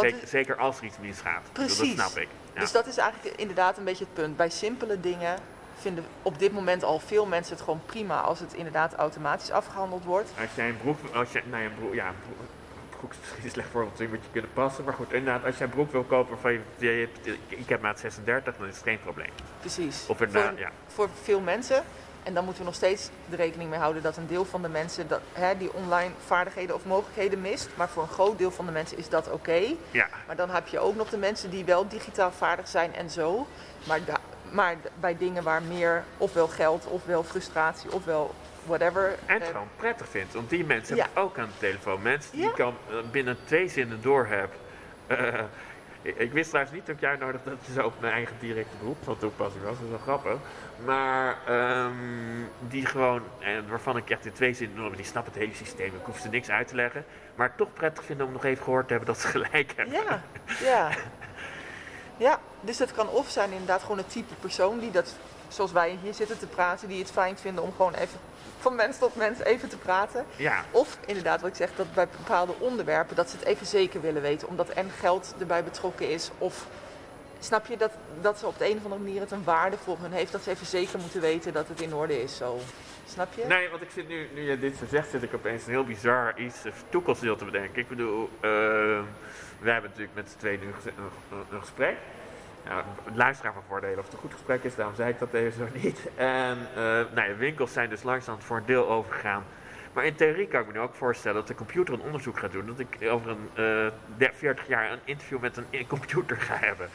zeker, is- zeker als er iets misgaat. Precies. Dat snap ik. Ja. Dus dat is eigenlijk inderdaad een beetje het punt. Bij simpele dingen vinden op dit moment al veel mensen het gewoon prima als het inderdaad automatisch afgehandeld wordt. Als jij een broek, als jij, nou ja, een broek, ja, een broek, broek is misschien een slecht voorbeeld, moet je kunnen passen. Maar goed, inderdaad, als jij een broek wil kopen waarvan je, ik- heb maat 36, dan is het geen probleem. Precies. Of inderdaad, voor, ja. voor veel mensen. En dan moeten we nog steeds de rekening mee houden dat een deel van de mensen dat, hè, die online vaardigheden of mogelijkheden mist. Maar voor een groot deel van de mensen is dat oké. Ja, Maar dan heb je ook nog de mensen die wel digitaal vaardig zijn en zo. Maar, da- maar bij dingen waar meer ofwel geld, ofwel frustratie, ofwel whatever. en het eh, gewoon prettig vindt. Want die mensen Ja. hebben ook aan de telefoon. Mensen die Ja. ik al eh, binnen twee zinnen door heb. Eh, ik, ik wist trouwens niet dat ik jou nodig dat je zo op mijn eigen directe beroep van toepassing was. Dat is wel grappig. Maar ehm, die gewoon, en waarvan ik echt in twee zinnen door, die snappen het hele systeem. Ik hoef ze niks uit te leggen. Maar toch prettig vinden om nog even gehoord te hebben dat ze gelijk hebben. Ja, ja. [laughs] Ja, dus het kan of zijn inderdaad gewoon een type persoon die dat, zoals wij hier zitten te praten, die het fijn vinden om gewoon even van mens tot mens even te praten. Ja, Of inderdaad, wat ik zeg, dat bij bepaalde onderwerpen dat ze het even zeker willen weten, omdat en geld erbij betrokken is of snap je dat, dat ze op de een of andere manier het een waarde voor hun heeft, dat ze even zeker moeten weten dat het in orde is zo. Snap je? Nee, want ik zit nu, nu je dit zo zegt, zit ik opeens een heel bizar iets uh, toekomstdeel te bedenken. Ik bedoel, uh, wij hebben natuurlijk met z'n tweeën nu een, een, gesprek. Ja, luisteraar van voordelen of het een goed gesprek is, daarom zei ik dat even zo niet. En uh, nou ja, winkels zijn dus langzaam voor een deel overgegaan maar in theorie kan ik me nu ook voorstellen dat de computer een onderzoek gaat doen. Dat ik over een uh, 40 jaar een interview met een computer ga hebben.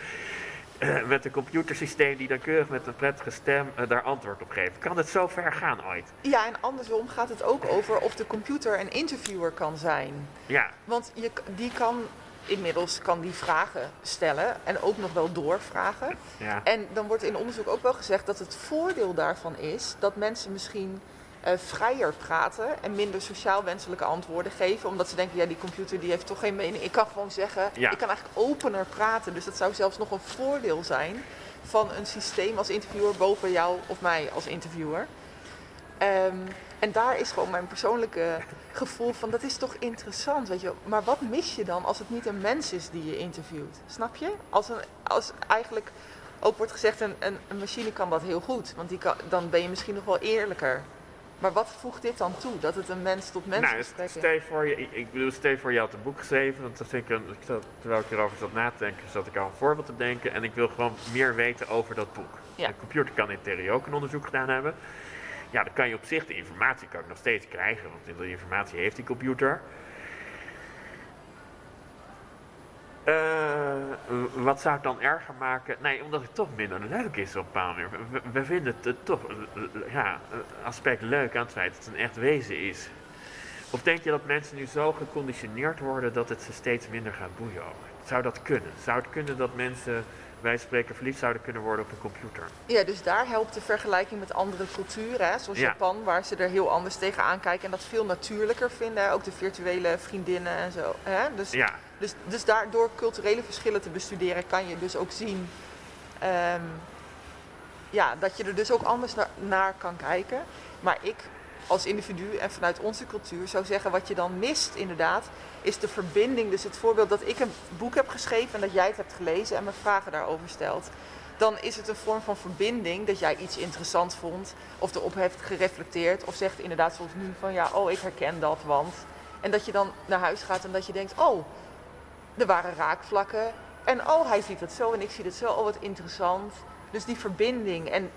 Uh, met een computersysteem die dan keurig met een prettige stem uh, daar antwoord op geeft. Kan het zo ver gaan ooit? Ja, en andersom gaat het ook over of de computer een interviewer kan zijn. Ja. Want je, die kan inmiddels kan die vragen stellen en ook nog wel doorvragen. Ja. En dan wordt in onderzoek ook wel gezegd dat het voordeel daarvan is dat mensen misschien uh, vrijer praten en minder sociaal wenselijke antwoorden geven. Omdat ze denken, ja, die computer die heeft toch geen mening. Ik kan gewoon zeggen, ja. ik kan eigenlijk opener praten. Dus dat zou zelfs nog een voordeel zijn van een systeem als interviewer boven jou of mij als interviewer. Um, en daar is gewoon mijn persoonlijke gevoel van, dat is toch interessant, weet je. Maar wat mis je dan als het niet een mens is die je interviewt? Snap je? Als, een, als eigenlijk ook wordt gezegd, een, een, een machine kan dat heel goed. Want die kan, dan ben je misschien nog wel eerlijker. Maar wat voegt dit dan toe? Dat het een mens tot mens nou, is? Stel voor je, ik, ik bedoel, stel voor je had een boek geschreven. Want dat vind ik, een, terwijl ik erover zat na te denken, zat ik al een voorbeeld te denken. En ik wil gewoon meer weten over dat boek. Ja. De computer kan in theorie ook een onderzoek gedaan hebben. Ja, dan kan je op zich de informatie kan ik nog steeds krijgen. Want die informatie heeft die computer. Uh, wat zou het dan erger maken? Nee, omdat het toch minder leuk is op een bepaalde manier. We, vinden het toch ja, aspect leuk aan het feit dat het een echt wezen is. Of denk je dat mensen nu zo geconditioneerd worden dat het ze steeds minder gaat boeien? Zou dat kunnen? Zou het kunnen dat mensen wij spreken verliefd zouden kunnen worden op een computer. Ja, dus daar helpt de vergelijking met andere culturen, hè, zoals Ja. Japan, waar ze er heel anders tegenaan kijken en dat veel natuurlijker vinden. Ook de virtuele vriendinnen en zo. Hè? Dus, Ja, dus, dus daar, door culturele verschillen te bestuderen kan je dus ook zien ehm, ja, dat je er dus ook anders naar, naar kan kijken. Maar ik als individu en vanuit onze cultuur zou zeggen wat je dan mist inderdaad, is de verbinding. Dus het voorbeeld dat ik een boek heb geschreven en dat jij het hebt gelezen en me vragen daarover stelt. Dan is het een vorm van verbinding dat jij iets interessant vond of erop heeft gereflecteerd of zegt inderdaad zoals nu van ja, oh ik herken dat, want. En dat je dan naar huis gaat en dat je denkt, oh, er waren raakvlakken. En oh, hij ziet het zo en ik zie het zo. Oh, wat interessant. Dus die verbinding. En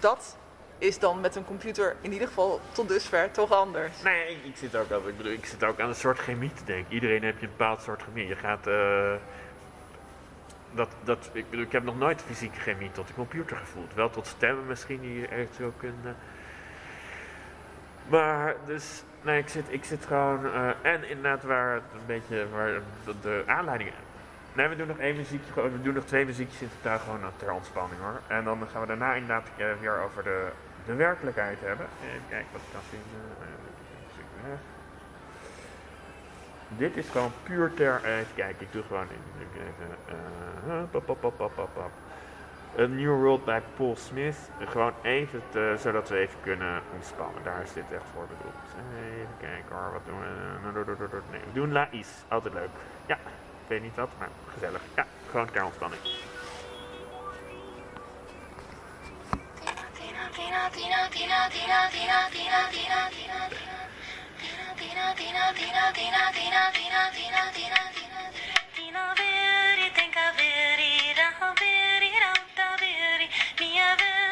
dat is dan met een computer in ieder geval tot dusver toch anders. nee, ik, zit ook ik bedoel, ik zit ook aan een soort chemie te denken. Iedereen je een bepaald soort chemie. Je gaat, eh, dat, dat, ik bedoel, ik heb nog nooit fysieke chemie tot de computer gevoeld. Wel tot stemmen misschien die je eventueel kunnen. Maar dus, nee, ik zit, ik zit gewoon, eh, en inderdaad waar een beetje, waar de, de aanleiding Nee, we doen nog één muziekje, we doen nog twee muziekjes in totaal gewoon ter ontspanning hoor. En dan gaan we daarna inderdaad eh, weer over de, de werkelijkheid hebben. Even kijken wat ik kan vinden. Eh. Dit is gewoon puur ter, eh, even ik doe gewoon Even, pop, pop. A New World bij Paul Smith. Gewoon even, te- zodat we even kunnen ontspannen. Daar is dit echt voor bedoeld. Even kijken wat doen we? Nee, we doen La Is. Altijd leuk. Ja, ik weet niet wat, maar gezellig. Ja, gewoon ter ontspanning. Minha vida.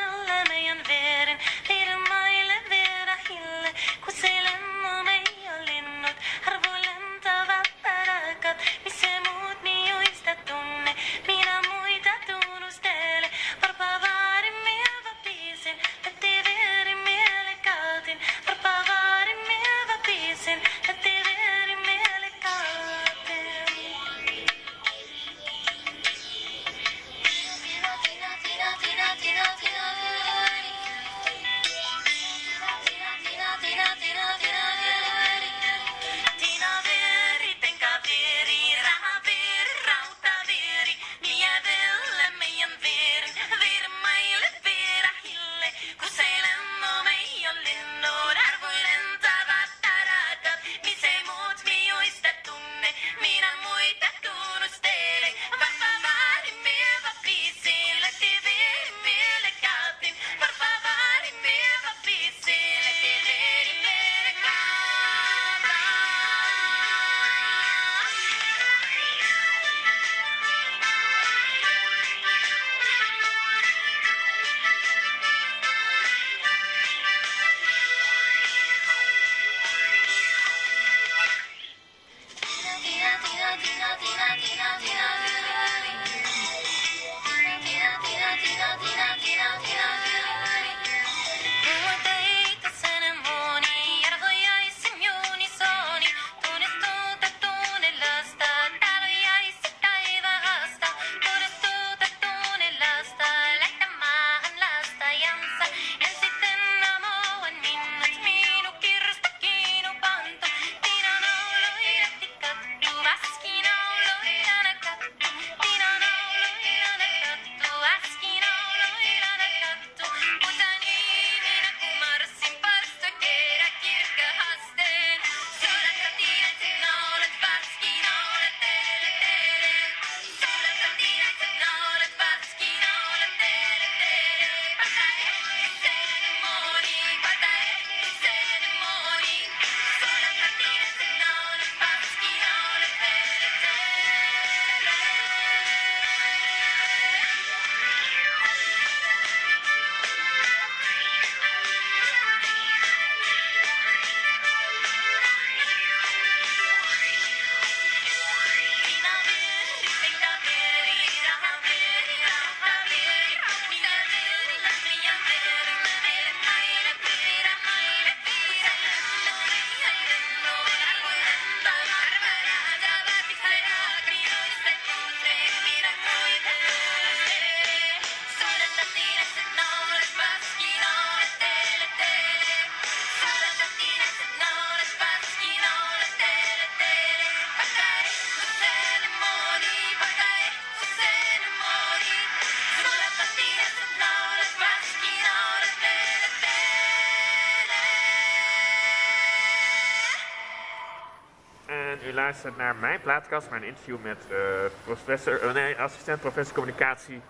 Luistert naar mijn plaatkast, mijn interview met uh, professor, uh, nee, assistent professor communicatie.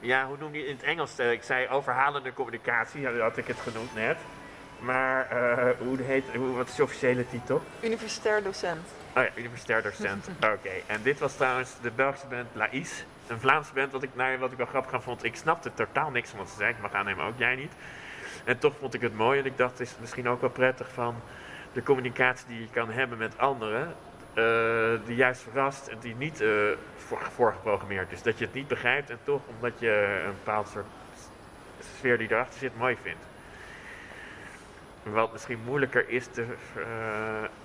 Ja, hoe noem je het in het Engels? Uh, ik zei overhalende communicatie, had ik het genoemd net. Maar hoe heet, hoe, wat is de officiële titel? Universitair docent. Oh ja, universitair docent. [laughs] Oké, en dit was trouwens de Belgische band Laïs. Een Vlaamse band, wat ik, nou, wat ik wel grappig aan vond. Ik snapte totaal niks van wat ze zei. Ik mag aannemen, ook jij niet. En toch vond ik het mooi en ik dacht, het is misschien ook wel prettig van de communicatie die je kan hebben met anderen, die juist verrast en die niet uh, voor, voorgeprogrammeerd is. Dat je het niet begrijpt en toch omdat je een bepaald soort sfeer die erachter zit mooi vindt. Wat misschien moeilijker is te, uh,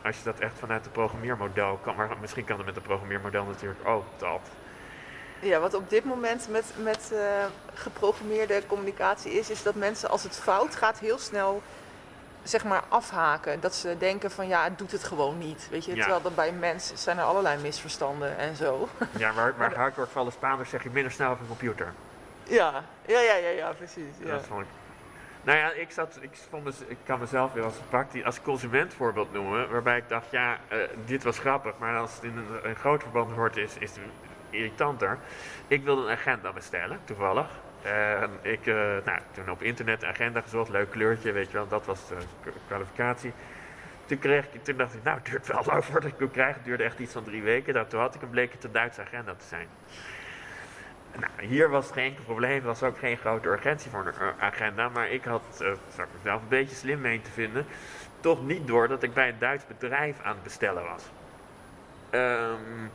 als je dat echt vanuit het programmeermodel kan. Maar misschien kan het met het programmeermodel natuurlijk ook dat. Ja, wat op dit moment met, met geprogrammeerde communicatie is, is dat mensen als het fout gaat heel snel zeg maar afhaken. Dat ze denken van ja, het doet het gewoon niet. Weet je? Terwijl dan bij mensen zijn er allerlei misverstanden en zo. [laughs] Ja, waar, waar gehakt wordt vallen Spaanders zeg je minder snel op een computer. Ja, ja, ja, ja, ja precies. Ja. Dat vond ik. Nou ja, ik, zat, ik, vond dus, ik kan mezelf weer als, praktisch, als consument voorbeeld noemen. Waarbij ik dacht, ja, uh, dit was grappig. Maar als het in een, een groot verband wordt, is, is het irritanter. Ik wilde een agenda bestellen, toevallig. En ik, uh, nou, toen op internet agenda gezocht, leuk kleurtje, weet je wel, dat was de kwalificatie. Toen, kreeg ik, toen dacht ik, nou, het duurt wel lang [laughs] voordat ik hem krijg. Het duurde echt iets van drie weken. Nou, toen had ik hem, bleek een Duitse agenda te zijn. Nou, hier was geen enkel probleem, was ook geen grote urgentie voor een agenda. Maar ik had, uh, zou ik mezelf een beetje slim mee te vinden, toch niet door dat ik bij een Duits bedrijf aan het bestellen was. Um,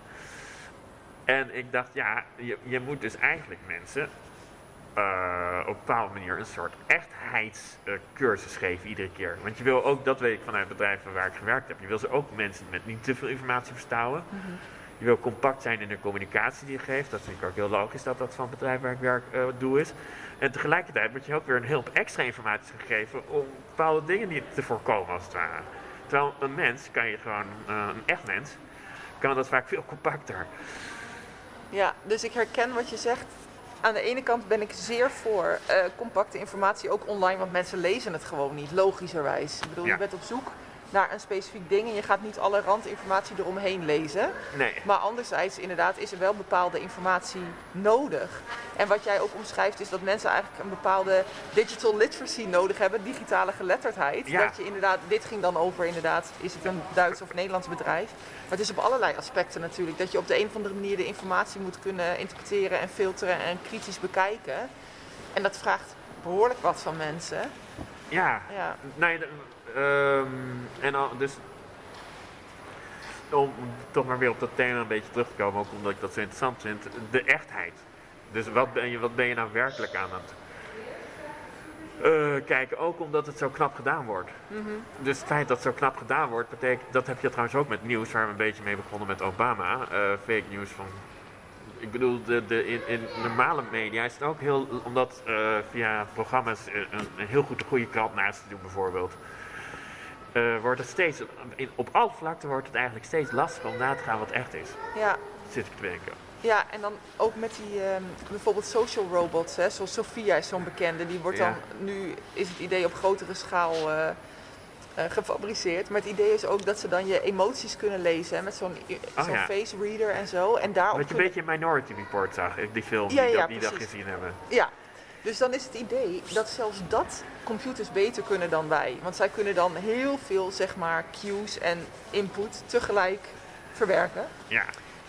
en ik dacht, ja, je, je moet dus eigenlijk mensen uh, op een bepaalde manier een soort echtheidscursus geven iedere keer. Want je wil ook, dat weet ik vanuit bedrijven waar ik gewerkt heb, je wil ze ook mensen met niet te veel informatie verstouwen. Mm -hmm. Je wil compact zijn in de communicatie die je geeft. Dat vind ik ook heel logisch dat dat van het bedrijf waar ik werk uh, doe is. En tegelijkertijd word je ook weer een heel extra informatie gegeven om bepaalde dingen niet te voorkomen als het ware. Terwijl een mens kan je gewoon, een echt mens, kan dat vaak veel compacter. Ja, dus ik herken wat je zegt. Aan de ene kant ben ik zeer voor uh, compacte informatie, ook online, want mensen lezen het gewoon niet, logischerwijs. Ik bedoel, ja. je bent op zoek naar een specifiek ding en je gaat niet alle randinformatie eromheen lezen. Nee. Maar anderzijds, inderdaad, is er wel bepaalde informatie nodig. En wat jij ook omschrijft, is dat mensen eigenlijk een bepaalde digital literacy nodig hebben, digitale geletterdheid. Ja. Dat je inderdaad, dit ging dan over inderdaad, is het een Duits of Nederlands bedrijf. Maar het is op allerlei aspecten natuurlijk. Dat je op de een of andere manier de informatie moet kunnen interpreteren en filteren en kritisch bekijken. En dat vraagt behoorlijk wat van mensen. Ja, ja. Nee, um, en al, dus om toch maar weer op dat thema een beetje terug te komen, ook omdat ik dat zo interessant vind, de echtheid. Dus wat ben je, wat ben je nou werkelijk aan het uh, kijken? Ook omdat het zo knap gedaan wordt. Mm -hmm. Dus het feit dat het zo knap gedaan wordt, betekent, dat heb je trouwens ook met nieuws, waar we een beetje mee begonnen met Obama. Uh, fake news van ik bedoel, de, de, in, in, normale media is het ook heel, omdat uh, via programma's een, een, heel goed de goede krant naast te doen bijvoorbeeld. Uh, wordt het steeds, op alle vlakten wordt het eigenlijk steeds lastiger om na te gaan wat echt is. Ja. Zit ik te denken. Ja, en dan ook met die uh, bijvoorbeeld social robots, hè, zoals Sophia is zo'n bekende. Die wordt Ja. dan, nu is het idee op grotere schaal uh, uh, gefabriceerd. Maar het idee is ook dat ze dan je emoties kunnen lezen hè, met zo'n Oh, zo'n ja. face reader en zo. En daarop Wat je een beetje Minority Report zag, eh, die film Ja, die, dat- die dat gezien hebben. Ja, dus dan is het idee dat zelfs dat computers beter kunnen dan wij. Want zij kunnen dan heel veel, zeg maar, cues en input tegelijk verwerken. Ja,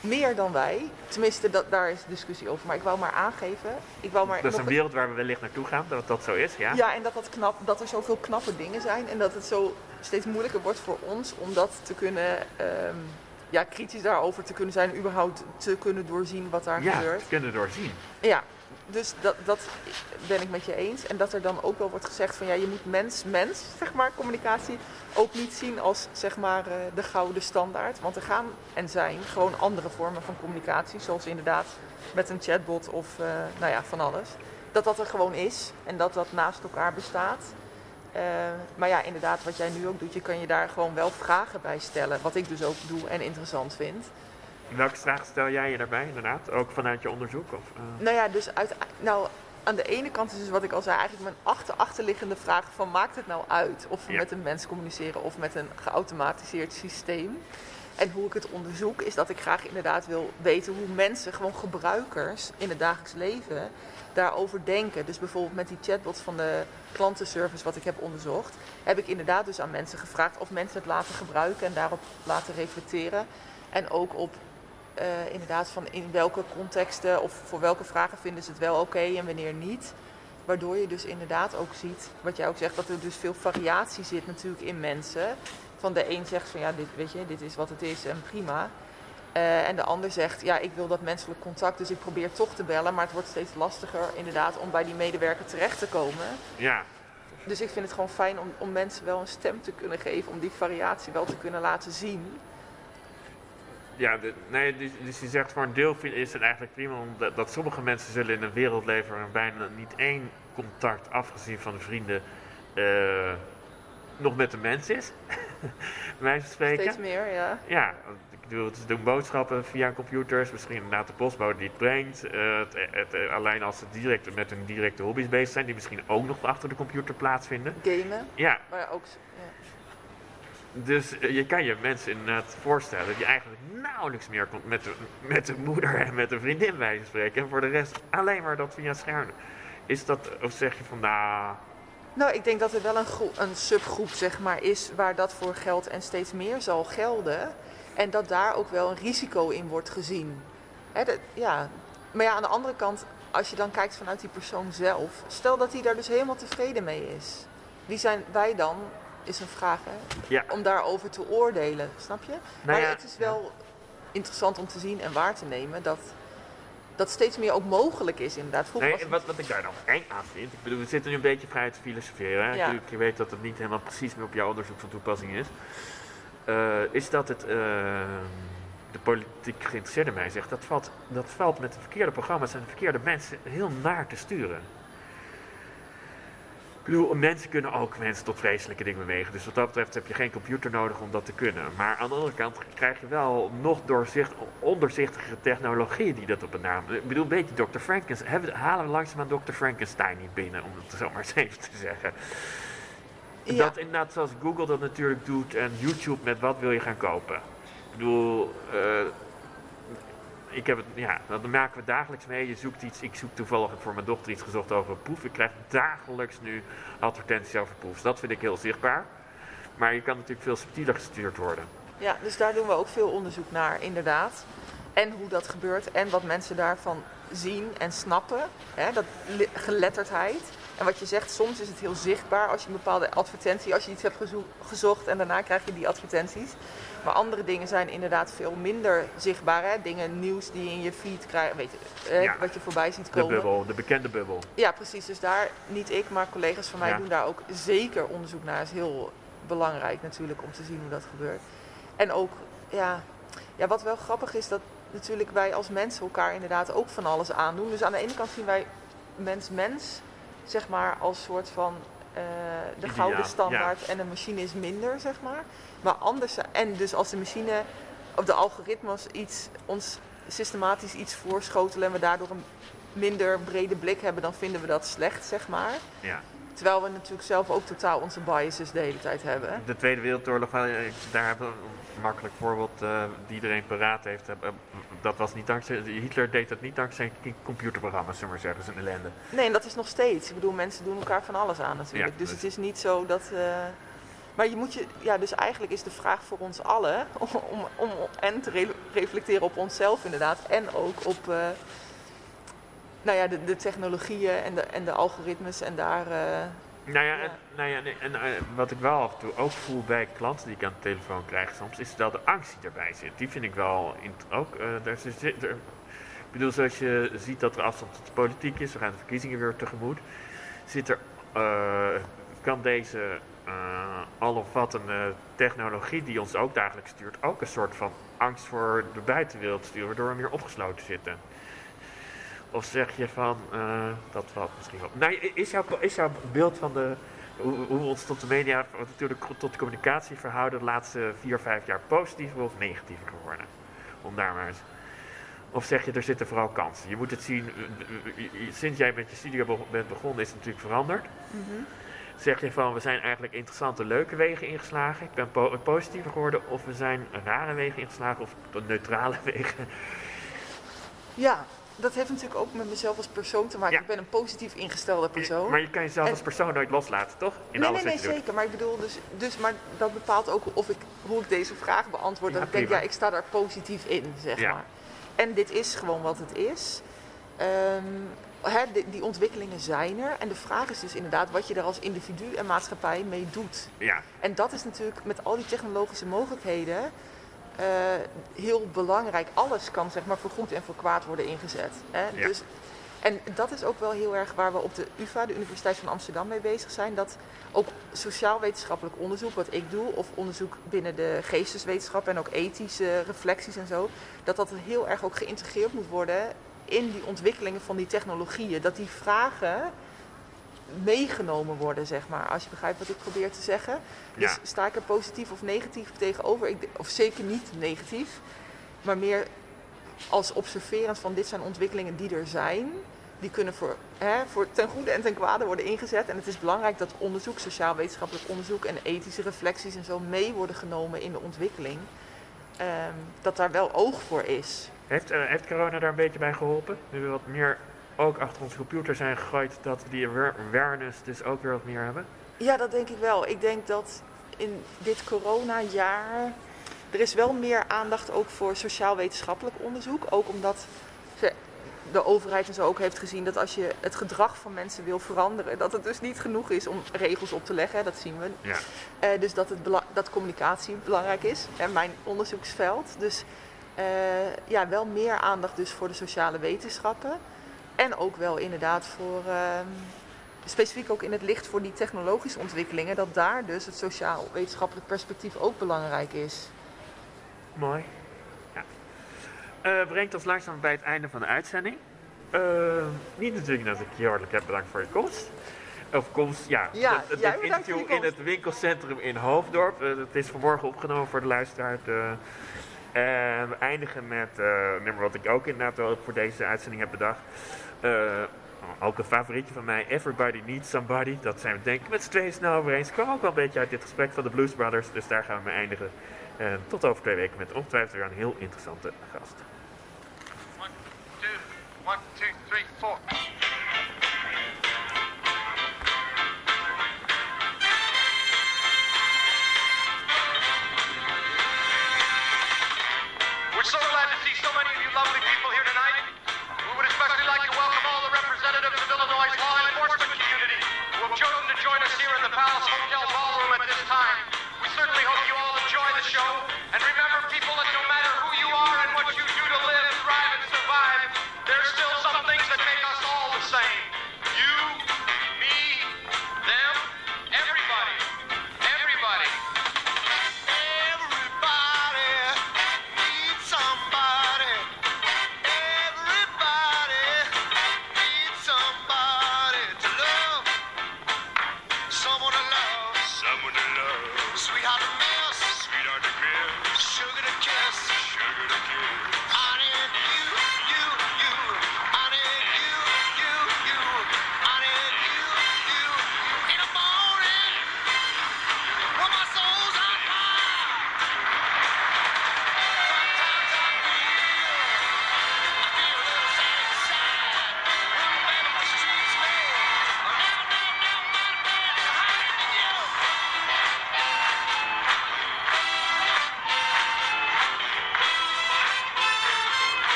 Meer dan wij. Tenminste, dat, daar is discussie over. Maar ik wou maar aangeven. Ik wou maar dat is een wereld waar we wellicht naartoe gaan, dat dat zo is, ja? Ja, en dat, dat, knap, dat er zoveel knappe dingen zijn. En dat het zo steeds moeilijker wordt voor ons om dat te kunnen... ehm, ja, kritisch daarover te kunnen zijn. Überhaupt te kunnen doorzien wat daar Ja, gebeurt. te kunnen doorzien. Ja, dus dat, dat ben ik met je eens. En dat er dan ook wel wordt gezegd van ja, je moet mens-mens, zeg maar, communicatie ook niet zien als zeg maar eh, de gouden standaard. Want er gaan en zijn gewoon andere vormen van communicatie, zoals inderdaad met een chatbot of eh, nou ja, van alles. Dat dat er gewoon is en dat dat naast elkaar bestaat. Eh, maar ja, inderdaad, wat jij nu ook doet, je kan je daar gewoon wel vragen bij stellen. Wat ik dus ook doe en interessant vind. Welke vraag stel jij je daarbij, inderdaad? Ook vanuit je onderzoek? Of, eh? Nou ja, dus uit, nou, aan de ene kant is dus wat ik al zei, eigenlijk mijn achter, achterliggende vraag van maakt het nou uit of we Ja. met een mens communiceren of met een geautomatiseerd systeem. En hoe ik het onderzoek is dat ik graag inderdaad wil weten hoe mensen, gewoon gebruikers in het dagelijks leven, daarover denken. Dus bijvoorbeeld met die chatbots van de klantenservice wat ik heb onderzocht, heb ik inderdaad dus aan mensen gevraagd of mensen het laten gebruiken en daarop laten reflecteren. En ook op uh, inderdaad van in welke contexten of voor welke vragen vinden ze het wel oké en wanneer niet. Waardoor je dus inderdaad ook ziet, wat jij ook zegt, dat er dus veel variatie zit natuurlijk in mensen. Van de een zegt van ja, dit, weet je, dit is wat het is en prima. Uh, en de ander zegt, ja, ik wil dat menselijk contact, dus ik probeer toch te bellen. Maar het wordt steeds lastiger inderdaad om bij die medewerker terecht te komen. Ja. Dus ik vind het gewoon fijn om, om mensen wel een stem te kunnen geven, om die variatie wel te kunnen laten zien ja, nee, dus, dus je zegt voor een deel is het eigenlijk prima omdat, dat sommige mensen zullen in een wereld leven waar bijna niet één contact, afgezien van de vrienden, uh, nog met de mens is. [laughs] Spreken. Steeds meer, ja. Ja, ik bedoel, ze doen boodschappen via computers, misschien inderdaad de postbode die het brengt. Uh, het, het, alleen als ze direct met hun directe hobby's bezig zijn, die misschien ook nog achter de computer plaatsvinden. Gamen. Ja. Maar ook dus eh, je kan je mensen inderdaad voorstellen dat je eigenlijk nauwelijks meer komt met de, met de moeder en met de vriendin bij spreken. En voor de rest alleen maar dat via scherm. Is dat, of zeg je van nou... Nou, ik denk dat er wel een, een subgroep zeg maar, is waar dat voor geldt en steeds meer zal gelden. En dat daar ook wel een risico in wordt gezien. Dat, ja. Maar ja, aan de andere kant, als je dan kijkt vanuit die persoon zelf, stel dat hij daar dus helemaal tevreden mee is. Wie zijn wij dan is een vraag, hè? Ja. Om daarover te oordelen, snap je? Nou maar het is wel interessant om te zien en waar te nemen dat dat steeds meer ook mogelijk is inderdaad. nee, wat, wat ik daar dan eng aan vind, ik bedoel, we zitten nu een beetje vrij te filosoferen. Hè? Ja. Je, je weet dat het niet helemaal precies meer op jouw onderzoek van toepassing is. Uh, is dat het, uh, de politiek geïnteresseerde mij zegt, dat valt, dat valt met de verkeerde programma's en de verkeerde mensen heel naar te sturen. Ik bedoel, mensen kunnen ook mensen tot vreselijke dingen bewegen. Dus wat dat betreft heb je geen computer nodig om dat te kunnen. Maar aan de andere kant krijg je wel nog doorzicht, onderzichtige technologie die dat op een naam. Ik bedoel, een beetje Dr. Frankenstein. Halen we langzaamaan Dr. Frankenstein niet binnen, om het zo maar eens even te zeggen. Dat inderdaad, zoals Google dat natuurlijk doet en YouTube met wat wil je gaan kopen. Ik bedoel, uh, ik heb het, ja, dat maken we dagelijks mee. Je zoekt iets, ik zoek toevallig voor mijn dochter iets gezocht over een proef. Ik krijg dagelijks nu advertenties over proefs. Dat vind ik heel zichtbaar. Maar je kan natuurlijk veel subtieler gestuurd worden. Ja, dus daar doen we ook veel onderzoek naar, inderdaad. En hoe dat gebeurt en wat mensen daarvan zien en snappen. Hè, dat geletterdheid. En wat je zegt, soms is het heel zichtbaar als je een bepaalde advertentie, als je iets hebt gezocht en daarna krijg je die advertenties. Maar andere dingen zijn inderdaad veel minder zichtbaar. Hè? Dingen, nieuws die je in je feed krijgt, weet je, wat je voorbij ziet komen. De bubbel, de bekende bubbel. Ja, precies. Dus daar, niet ik, maar collega's van mij doen daar ook zeker onderzoek naar. Is heel belangrijk natuurlijk om te zien hoe dat gebeurt. En ook, ja, ja, wat wel grappig is, dat natuurlijk wij als mensen elkaar inderdaad ook van alles aandoen. Dus aan de ene kant zien wij mens-mens, zeg maar, als soort van uh, de gouden standaard en de machine is minder, zeg maar. Maar anders, en dus als de machine of de algoritmes iets, ons systematisch iets voorschotelen en we daardoor een minder brede blik hebben, dan vinden we dat slecht, zeg maar. Ja. Terwijl we natuurlijk zelf ook totaal onze biases de hele tijd hebben. De Tweede Wereldoorlog, daar hebben we makkelijk voorbeeld uh, die iedereen paraat heeft. Uh, dat was niet dankzij, Hitler deed dat niet dankzij computerprogramma's, zullen we maar zeggen, zijn ellende. Nee, en dat is nog steeds. Ik bedoel, mensen doen elkaar van alles aan natuurlijk. Ja, dus, dus, het is niet zo dat... Uh, maar je moet je, ja, dus eigenlijk is de vraag voor ons allen [laughs] om, om, om en te reflecteren op onszelf inderdaad en ook op nou ja, de, de, technologieën en de, en de algoritmes en daar. Nou ja, En, nou ja en, en, wat ik wel af en toe ook voel bij klanten die ik aan de telefoon krijg soms, is dat de angst die erbij zit. Die vind ik wel ook. Uh, daar zit, er, ik bedoel, zoals je ziet dat er afstand tot de politiek is, we gaan de verkiezingen weer tegemoet, zit er, kan deze alomvattende technologie die ons ook dagelijks stuurt, ook een soort van angst voor de buitenwereld sturen, waardoor we meer opgesloten zitten. Of zeg je van, uh, dat valt misschien wel. Nou, is jouw, is jouw beeld van de, hoe, hoe, we ons tot de media, natuurlijk tot de communicatie verhouden de laatste vier, vijf jaar positiever of negatiever geworden? Om daar maar eens. Of zeg je, er zitten vooral kansen? Je moet het zien, sinds jij met je studio bent begonnen, is het natuurlijk veranderd. Mm Zeg je van we zijn eigenlijk interessante, leuke wegen ingeslagen, ik ben po positiever geworden, of we zijn rare wegen ingeslagen of neutrale [laughs] wegen? Ja, dat heeft natuurlijk ook met mezelf als persoon te maken. Ik ben een positief ingestelde persoon. Maar je kan jezelf als persoon nooit loslaten, toch? In nee, nee, nee, zeker. Maar ik bedoel, dus, dus, maar dat bepaalt ook of ik, hoe ik deze vraag beantwoord. dat ik denk, ja, ik sta daar positief in, zeg maar. En dit is gewoon wat het is. Um, die, die, ontwikkelingen zijn er. En de vraag is dus inderdaad wat je er als individu en maatschappij mee doet. Ja. En dat is natuurlijk met al die technologische mogelijkheden uh, heel belangrijk. Alles kan zeg maar voor goed en voor kwaad worden ingezet. Hè? Dus, en dat is ook wel heel erg waar we op de UvA, de Universiteit van Amsterdam, mee bezig zijn. Dat ook sociaal-wetenschappelijk onderzoek, wat ik doe, of onderzoek binnen de geesteswetenschap en ook ethische reflecties en zo, dat dat heel erg ook geïntegreerd moet worden in die ontwikkelingen van die technologieën. Dat die vragen meegenomen worden, zeg maar. Als je begrijpt wat ik probeer te zeggen. Dus sta ik er positief of negatief tegenover? Ik, of zeker niet negatief, maar meer als observerend van dit zijn ontwikkelingen die er zijn. Die kunnen voor, hè, voor ten goede en ten kwade worden ingezet. En het is belangrijk dat onderzoek, sociaal-wetenschappelijk onderzoek en ethische reflecties en zo mee worden genomen in de ontwikkeling. Um, dat daar wel oog voor is. Heeft, uh, heeft corona daar een beetje bij geholpen? Nu we wat meer ook achter onze computer zijn gegooid, dat die awareness dus ook weer wat meer hebben? Ja, dat denk ik wel. Ik denk dat in dit coronajaar er is wel meer aandacht ook voor sociaal-wetenschappelijk onderzoek. Ook omdat de overheid en zo ook heeft gezien dat als je het gedrag van mensen wil veranderen, dat het dus niet genoeg is om regels op te leggen. Dat zien we. Ja. Uh, dus dat, het dat communicatie belangrijk is. En mijn onderzoeksveld. Dus uh, ja, wel meer aandacht dus voor de sociale wetenschappen. En ook wel inderdaad voor, ehm, specifiek ook in het licht voor die technologische ontwikkelingen, dat daar dus het sociaal-wetenschappelijk perspectief ook belangrijk is. Mooi. Ja. Uh, brengt ons langzaam bij het einde van de uitzending. Uh, niet natuurlijk dat ik je hartelijk heb bedankt voor je komst. Of komst, ja. ja het, het interview in het winkelcentrum in Hoofddorp. Uh, het is vanmorgen opgenomen voor de luisteraar. En we eindigen met een nummer wat ik ook inderdaad voor deze uitzending heb bedacht. Uh, ook een favorietje van mij, Everybody Needs Somebody. Dat zijn we denk ik met z'n tweeën snel overeen. Ze kwam ook wel een beetje uit dit gesprek van de Blues Brothers. Dus daar gaan we mee eindigen. En tot over twee weken met ongetwijfeld weer een heel interessante gast. 1, 2, 1, 2, 3, 4.